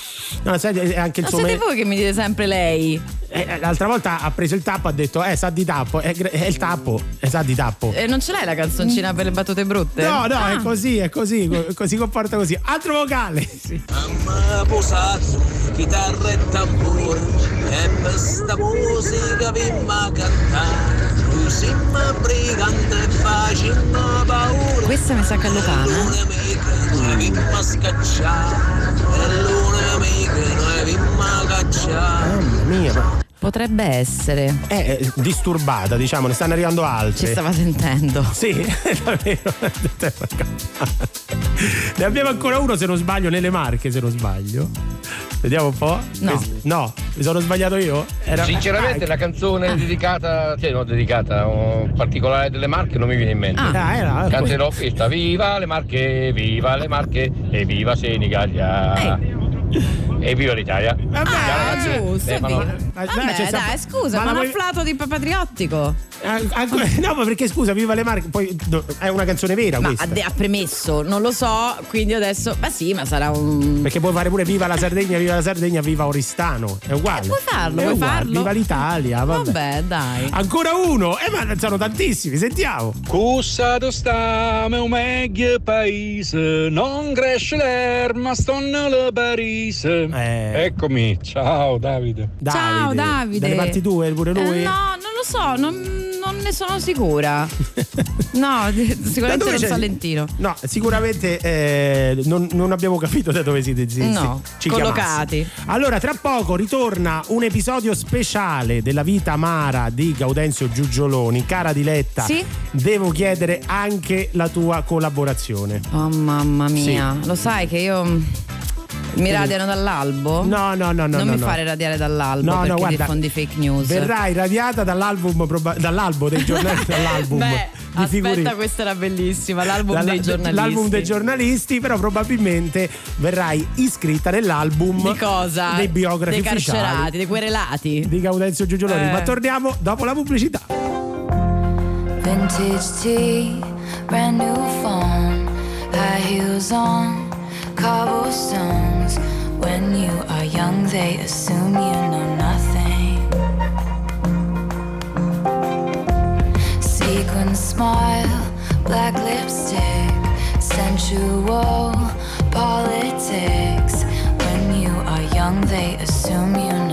No, sai, è anche il Ma suo siete voi che mi dite sempre lei? Eh, l'altra volta ha preso il tappo, ha detto, eh, sa di tappo. È, è il tappo, eh, sa di tappo. E non ce l'hai la canzoncina per le battute brutte? No, no, Ah. è così, è così, co- co- si comporta così. Altro vocale. Mamma posato, chitarra e tamburo, e per sta musica vimma cantare, usimma brigante e facimma paura. Questa mi sa callocana. Noi vimma scacciare, e l'una noi vimma cacciare. Mamma mia, ma Potrebbe essere. è eh, disturbata, diciamo, ne stanno arrivando altre. Ci stava sentendo. Sì, è davvero. ne abbiamo ancora uno, se non sbaglio, nelle marche, se non sbaglio. Vediamo un po'. No. No, mi sono sbagliato io? Era- Sinceramente Ah, la canzone dedicata, cioè non dedicata, un particolare delle Marche non mi viene in mente. Ah, era- Canterò questa, viva le Marche, viva le Marche e viva Senigallia. E viva l'Italia. Ah, Ciao, ragazzi. giusto. Vabbè, dai, c'è sta- dai, scusa, ma ma, la un vuoi- afflato di patriottico. Ah, no, ma perché scusa, viva le marche, poi è una canzone vera Ma questa. ha, premesso, non lo so, quindi adesso. Ma sì, ma sarà un. Perché puoi fare pure viva la Sardegna, viva la Sardegna, viva Oristano. È uguale. Eh, puoi farlo, È puoi uguale. farlo. Viva l'Italia, vabbè. Vabbè, dai. Ancora uno, eh, ma sono tantissimi, sentiamo. Cussato sta meu meglio paese, non cresce l'erba, sto nella Parise. Eh. Eccomi, ciao Davide. Ciao, Davide. Dalle parti tue, pure lui? Eh, no, non lo so, non, non ne sono sicura. No, sicuramente non c'è- Salentino. No, sicuramente eh, non, non abbiamo capito da dove siete zizi. No, ci collocati. chiamassi. Allora, tra poco ritorna un episodio speciale della vita amara di Gaudenzio Giugioloni. Cara Diletta, Sì? devo chiedere anche la tua collaborazione. Oh mamma mia, lo sai che io mi radiano dall'albo? No, no, no, no. Non no, mi no. fare radiare dall'albo No, no, perché guarda, diffondi fake news. Verrai radiata dall'album, proba- dall'albo dei giornalisti. dall'album Beh, di aspetta, figurine. questa era bellissima, l'album Dalla- dei giornalisti. L'album dei giornalisti, però probabilmente verrai iscritta nell'album Di cosa? dei biografi Dei ufficiali carcerati, dei querelati. di Gaudenzio Giugioloni. Eh. Ma torniamo dopo la pubblicità. Vintage tea, brand new phone, high heels on, cobblestones. When you are young, they assume you know nothing. Sequin smile, black lipstick, sensual politics. When you are young, they assume you know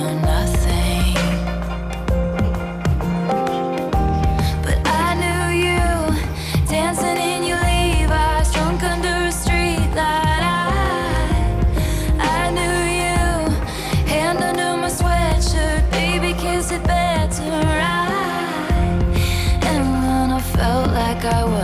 like I was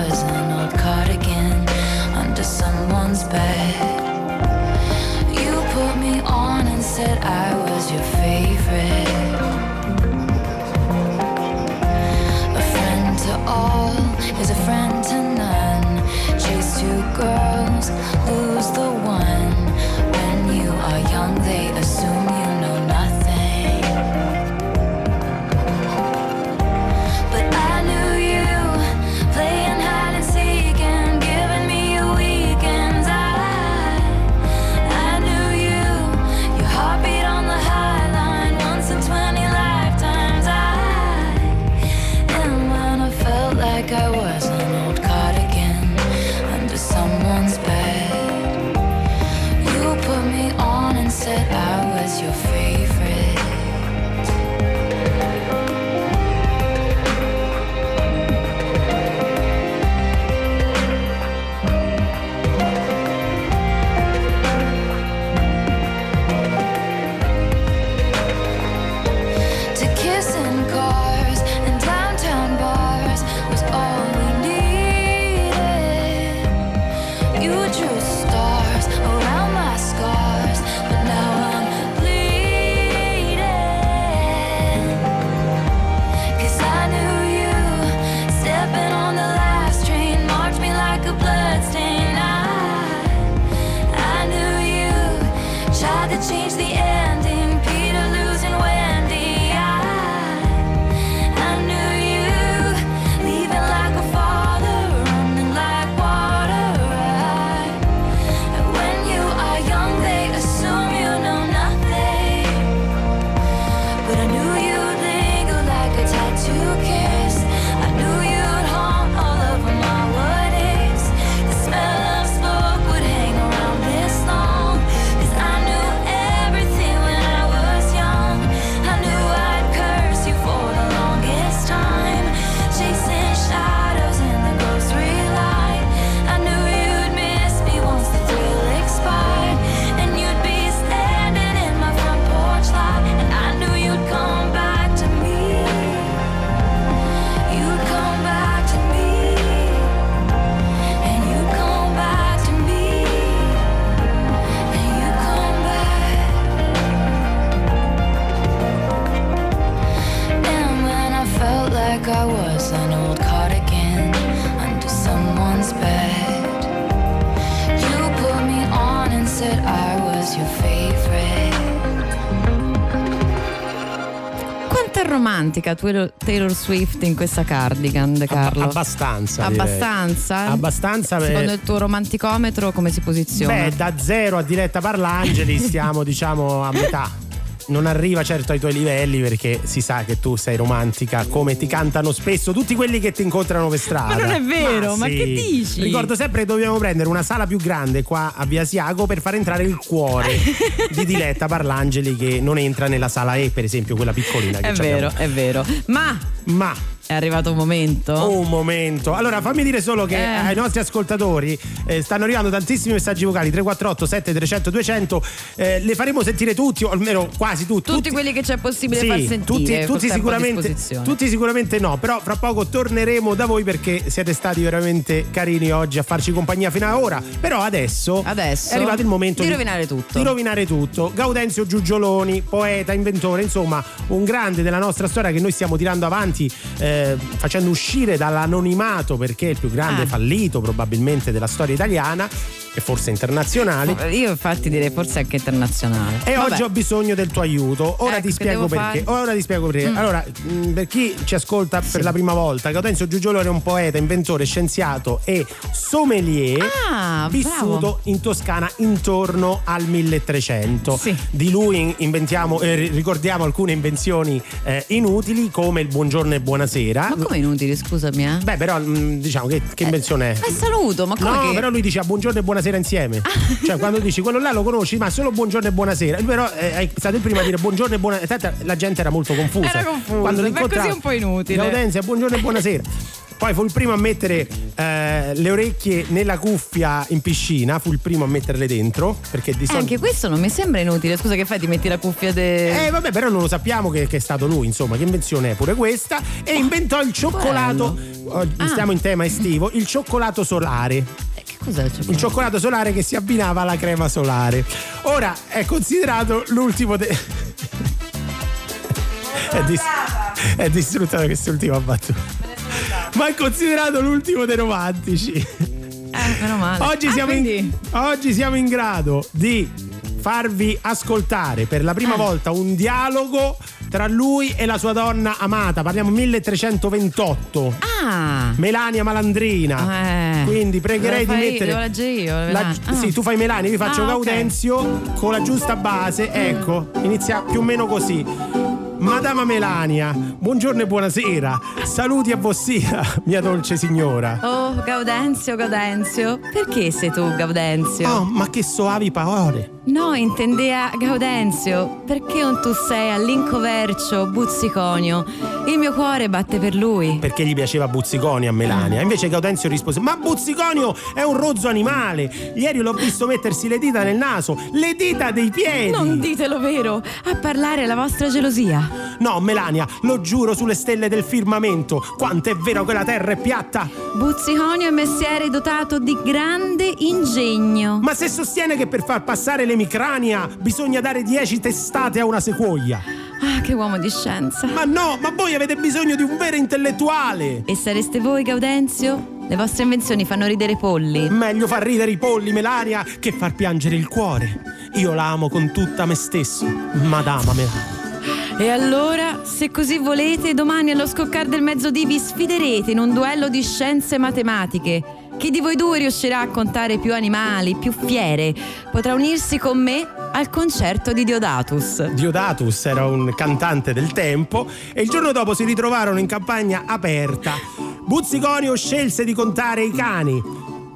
è romantica Taylor Swift in questa cardigan, De Carlo? Abbastanza. direi. Abbastanza? Abbastanza. eh, Secondo il tuo romanticometro come si posiziona? Beh, da zero a diretta Parlangeli stiamo diciamo a metà. Non arriva certo ai tuoi livelli perché si sa che tu sei romantica, come ti cantano spesso tutti quelli che ti incontrano per strada. Ma non è vero, ma sì. che dici? Ricordo sempre che dobbiamo prendere una sala più grande qua a Via Siago per far entrare il cuore di Diletta Parlangeli che non entra nella sala E, per esempio, quella piccolina che È vero, abbiamo. è vero. Ma Ma è arrivato un momento. un momento. Allora, fammi dire solo che Eh. ai nostri ascoltatori eh, stanno arrivando tantissimi messaggi vocali 348 7300 200. Eh, le faremo sentire tutti, o almeno quasi tutti. Tutti quelli che c'è possibile Sì, far sentire. tutti, tutti sicuramente, tutti sicuramente no, però fra poco torneremo da voi perché siete stati veramente carini oggi a farci compagnia fino ad ora. Però adesso, Adesso è arrivato il momento di rovinare tutto. Di rovinare tutto. Gaudenzio Giugioloni, poeta, inventore, insomma, un grande della nostra storia che noi stiamo tirando avanti, eh, facendo uscire dall'anonimato perché è il più grande Ah. fallito probabilmente della storia italiana e forse internazionale. Io infatti direi forse anche internazionale. E Vabbè. oggi ho bisogno del tuo aiuto. Ora Ecco, ti spiego perché. fare? Ora ti spiego perché. Mm. Allora, mh, per chi ci ascolta per la prima volta, Gaudenzio Giugiolone è un poeta, inventore, scienziato e sommelier Ah, vissuto bravo. in Toscana intorno al 1300. Di lui eh, ri- ricordiamo alcune invenzioni eh, inutili come il buongiorno e buonasera. Ma come inutili, scusami, eh? Beh, però mh, diciamo che, che invenzione è? Ma è saluto, ma come No, che... Ah. però lui dice buongiorno e buonasera insieme. cioè, quando dici quello là lo conosci, ma solo buongiorno e buonasera. Lui Però eh, è stato il primo a dire buongiorno e buonasera. La gente era molto confusa. Era confusa, Quando l'incontrava, così è un po' inutile. Gaudenzia, buongiorno e buonasera. Poi fu il primo a mettere eh, le orecchie nella cuffia in piscina, fu il primo a metterle dentro. Perché di Eh, solito. anche questo non mi sembra inutile. Scusa, che fai? Ti metti la cuffia de. Eh vabbè, però non lo sappiamo che, che è stato lui, insomma, che invenzione è pure questa. E inventò il cioccolato. Oggi Ah. Stiamo in tema estivo, il cioccolato solare. Che cos'è il cioccolato? Il cioccolato solare che si abbinava alla crema solare. Ora è considerato l'ultimo de- è, dis- è distrutta quest'ultima battuta. Ma è considerato l'ultimo dei romantici. Eh, meno male. Oggi, Ah, siamo in, oggi siamo in grado di farvi ascoltare per la prima Eh. volta un dialogo tra lui e la sua donna amata. Parliamo 1328. Ah! Melania Malandrina. Eh. Quindi pregherei Lo di fai- mettere. devo leggere io, la-. Ah. Sì, tu fai Melania, io faccio Ah. Gaudenzio con la giusta base. Ecco, inizia più o meno così. Madama Melania, buongiorno e buonasera. Saluti a vossia, mia dolce signora. Oh, Gaudenzio, Gaudenzio. Perché sei tu, Gaudenzio? Oh, ma che soavi parole. No, intendea Gaudenzio, perché non tu sei all'incovercio Buzziconio? Il mio cuore batte per lui. Perché gli piaceva Buzziconio a Melania. Invece Gaudenzio rispose: Ma Buzziconio è un rozzo animale. Ieri l'ho visto mettersi le dita nel naso, le dita dei piedi. Non ditelo vero, a parlare la vostra gelosia. No, Melania, lo giuro sulle stelle del firmamento. Quanto è vero che la terra è piatta. Buzziconio è mestiere dotato di grande ingegno. Ma se sostiene che per far passare l'emicrania bisogna dare 10 testate a una sequoia. Ah, che uomo di scienza. Ma no, ma voi avete bisogno di un vero intellettuale. E sareste voi, Gaudenzio? Le vostre invenzioni fanno ridere i polli. Meglio far ridere i polli, Melania, che far piangere il cuore. Io la amo con tutta me stesso. Madama Melania. E allora, se così volete, domani allo scoccar del mezzodì vi sfiderete in un duello di scienze matematiche. Chi di voi due riuscirà a contare più animali, più fiere, potrà unirsi con me al concerto di Diodatus. Diodatus era un cantante del tempo e il giorno dopo si ritrovarono in campagna aperta. Buzziconio scelse di contare i cani.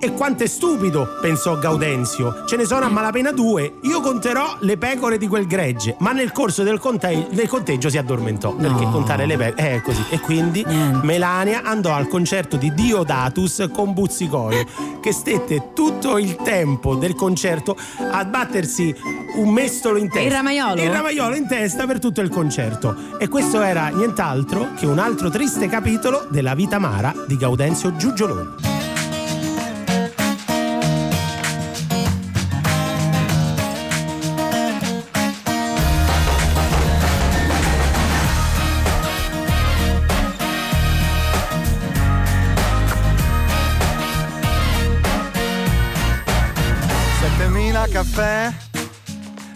E quanto è stupido, pensò Gaudenzio. Ce ne sono a malapena due. Io conterò le pecore di quel gregge. Ma nel corso del, conte- del conteggio si addormentò. Perché contare le pecore è così. E quindi Melania andò al concerto di Diodatus con Buzziconio, che stette tutto il tempo del concerto a battersi un mestolo in testa. Il ramaiolo? Il ramaiolo in testa per tutto il concerto. E questo era nient'altro che un altro triste capitolo della vita amara di Gaudenzio Giugioloni.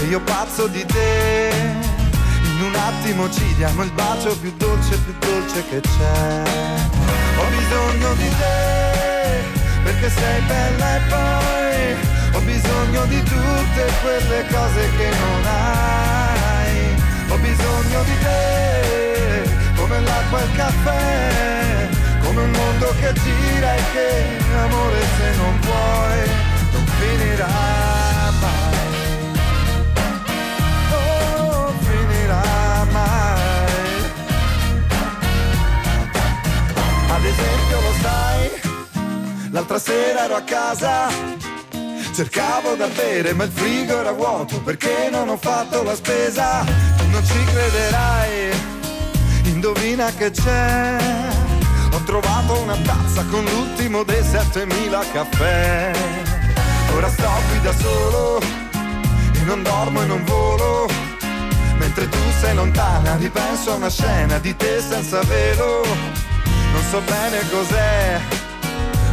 e io pazzo di te. In un attimo ci diamo il bacio più dolce più dolce che c'è. Ho bisogno di te perché sei bella e poi ho bisogno di tutte quelle cose che non hai. Ho bisogno di te come l'acqua e il caffè come un mondo che gira e che amore se non vuoi non finirà ad esempio lo sai l'altra sera ero a casa cercavo da bere ma il frigo era vuoto perché non ho fatto la spesa? Tu non ci crederai indovina che c'è. Ho trovato una tazza con l'ultimo dei 7000 caffè. Ora sto qui da solo e non dormo e non volo. Mentre tu sei lontana ripenso a una scena di te senza velo non so bene cos'è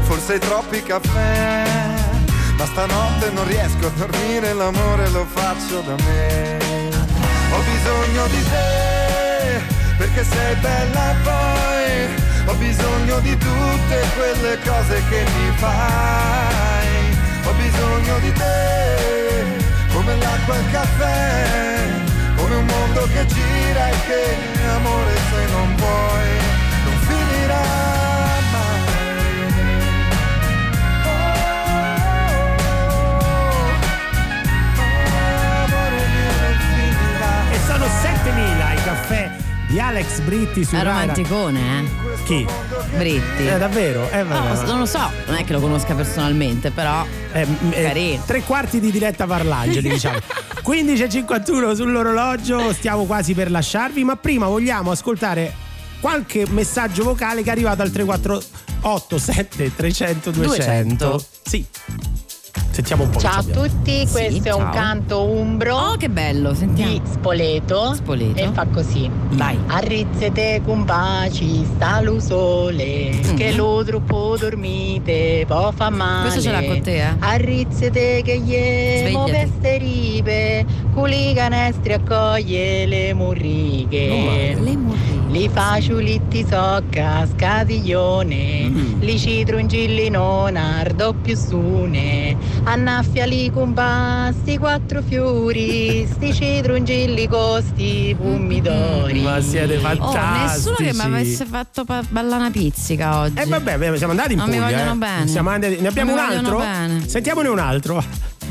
forse troppi caffè ma stanotte non riesco a dormire l'amore lo faccio da me. Ho bisogno di te perché sei bella e poi. Ho bisogno di tutte quelle cose che mi fai. Ho bisogno di te come l'acqua e il caffè come un mondo che gira e che amore se non vuoi sono 7000 i caffè di Alex Britti su È romanticone, eh? Chi? Britti. Eh, davvero? Eh, No, non lo so, non è che lo conosca personalmente, però. Eh, carino. tre quarti di diretta parlangeli, diciamo. 15.51 sull'orologio, stiamo quasi per lasciarvi, ma prima vogliamo ascoltare qualche messaggio vocale che è arrivato al 348 7 300 200. 200. Sì. Sentiamo un po'. Ciao a tutti, questo è un ciao. canto umbro Oh, che bello, sentiamo. di Spoleto, Spoleto. e fa così. Vai. Arrizzete con baci, sta lo sole, che lo troppo dormite, può fa male. Questo ce l'ha con te, eh? Arrizzete che gli Svegliati. veste ripe, culi canestri accoglie le murrighe. Le Li faciulitti socca, scatiglione, Mm. li citrungilli non ardo più sune, annaffiali con basti quattro fiori, sti citrungilli costi pomidori. Ma siete Oh, fantastici. nessuno che mi avesse fatto pa- ballare una pizzica oggi. Eh vabbè, siamo andati in Non mi Puglia. vogliono eh. bene. Siamo andati- Ne abbiamo Non un mi altro? bene. Sentiamone un altro.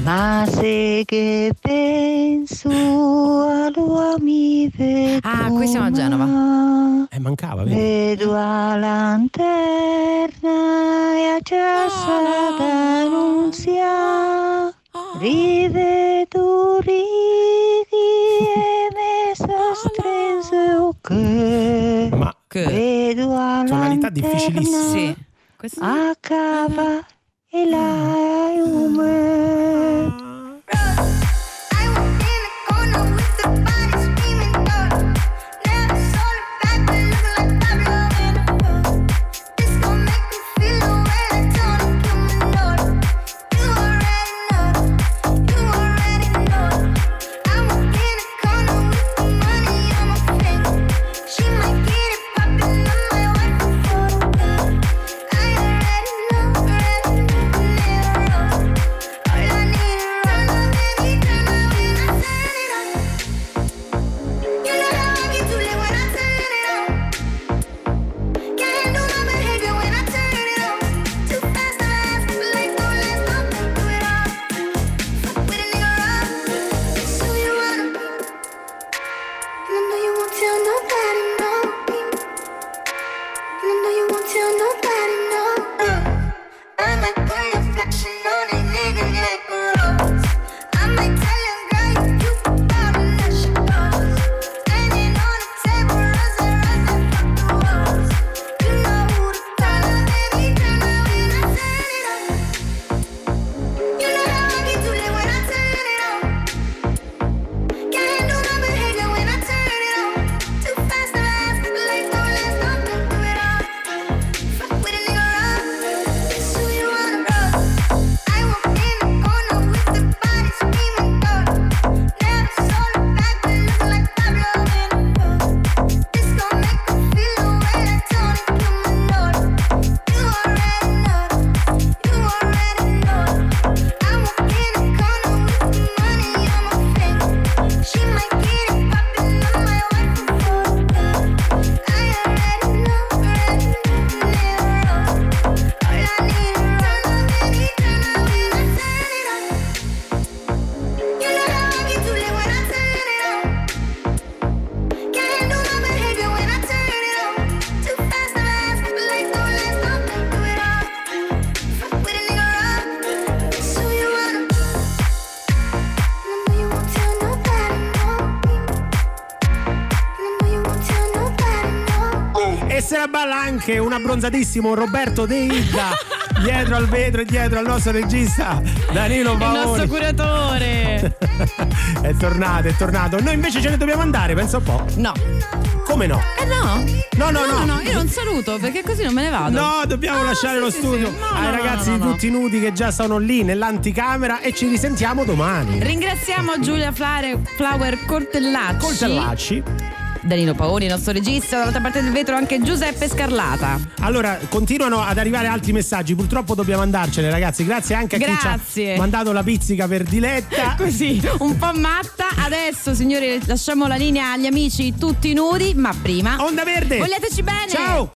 Ma se che penso all'uomo mi vedo Ah, qui siamo a Genova. Eh, mancava, vedi? Vedo la lanterna e accesa d'annunzia. Rivedo ridi e me sostrese ok. Ma Vedo la tonalità lanterna difficilissime. Sì. Questo- a cava e la ume anche un abbronzatissimo Roberto De Ida dietro al vetro e dietro al nostro regista Danilo Il Paoli. nostro curatore. è tornato, è tornato. Noi invece ce ne dobbiamo andare, pensa un po'. No. Come no? Eh no. No, no, no. no, io non saluto perché così non me ne vado. No, dobbiamo Ah, lasciare sì, lo sì, studio sì. No, ai no, no, ragazzi no, no. tutti nudi che già sono lì nell'anticamera e ci risentiamo domani. Ringraziamo Giulia Flare- Flower Cortellacci. Coltellacci. Danilo Paoni, il nostro regista, dall'altra parte del vetro anche Giuseppe Scarlata. Allora, continuano ad arrivare altri messaggi. Purtroppo dobbiamo andarcene, ragazzi. Grazie anche a chi ci Grazie. ha mandato la pizzica per diletta. Così, un po' matta. Adesso, signori, lasciamo la linea agli amici tutti nudi, ma prima. Onda Verde. Vogliateci bene. Ciao.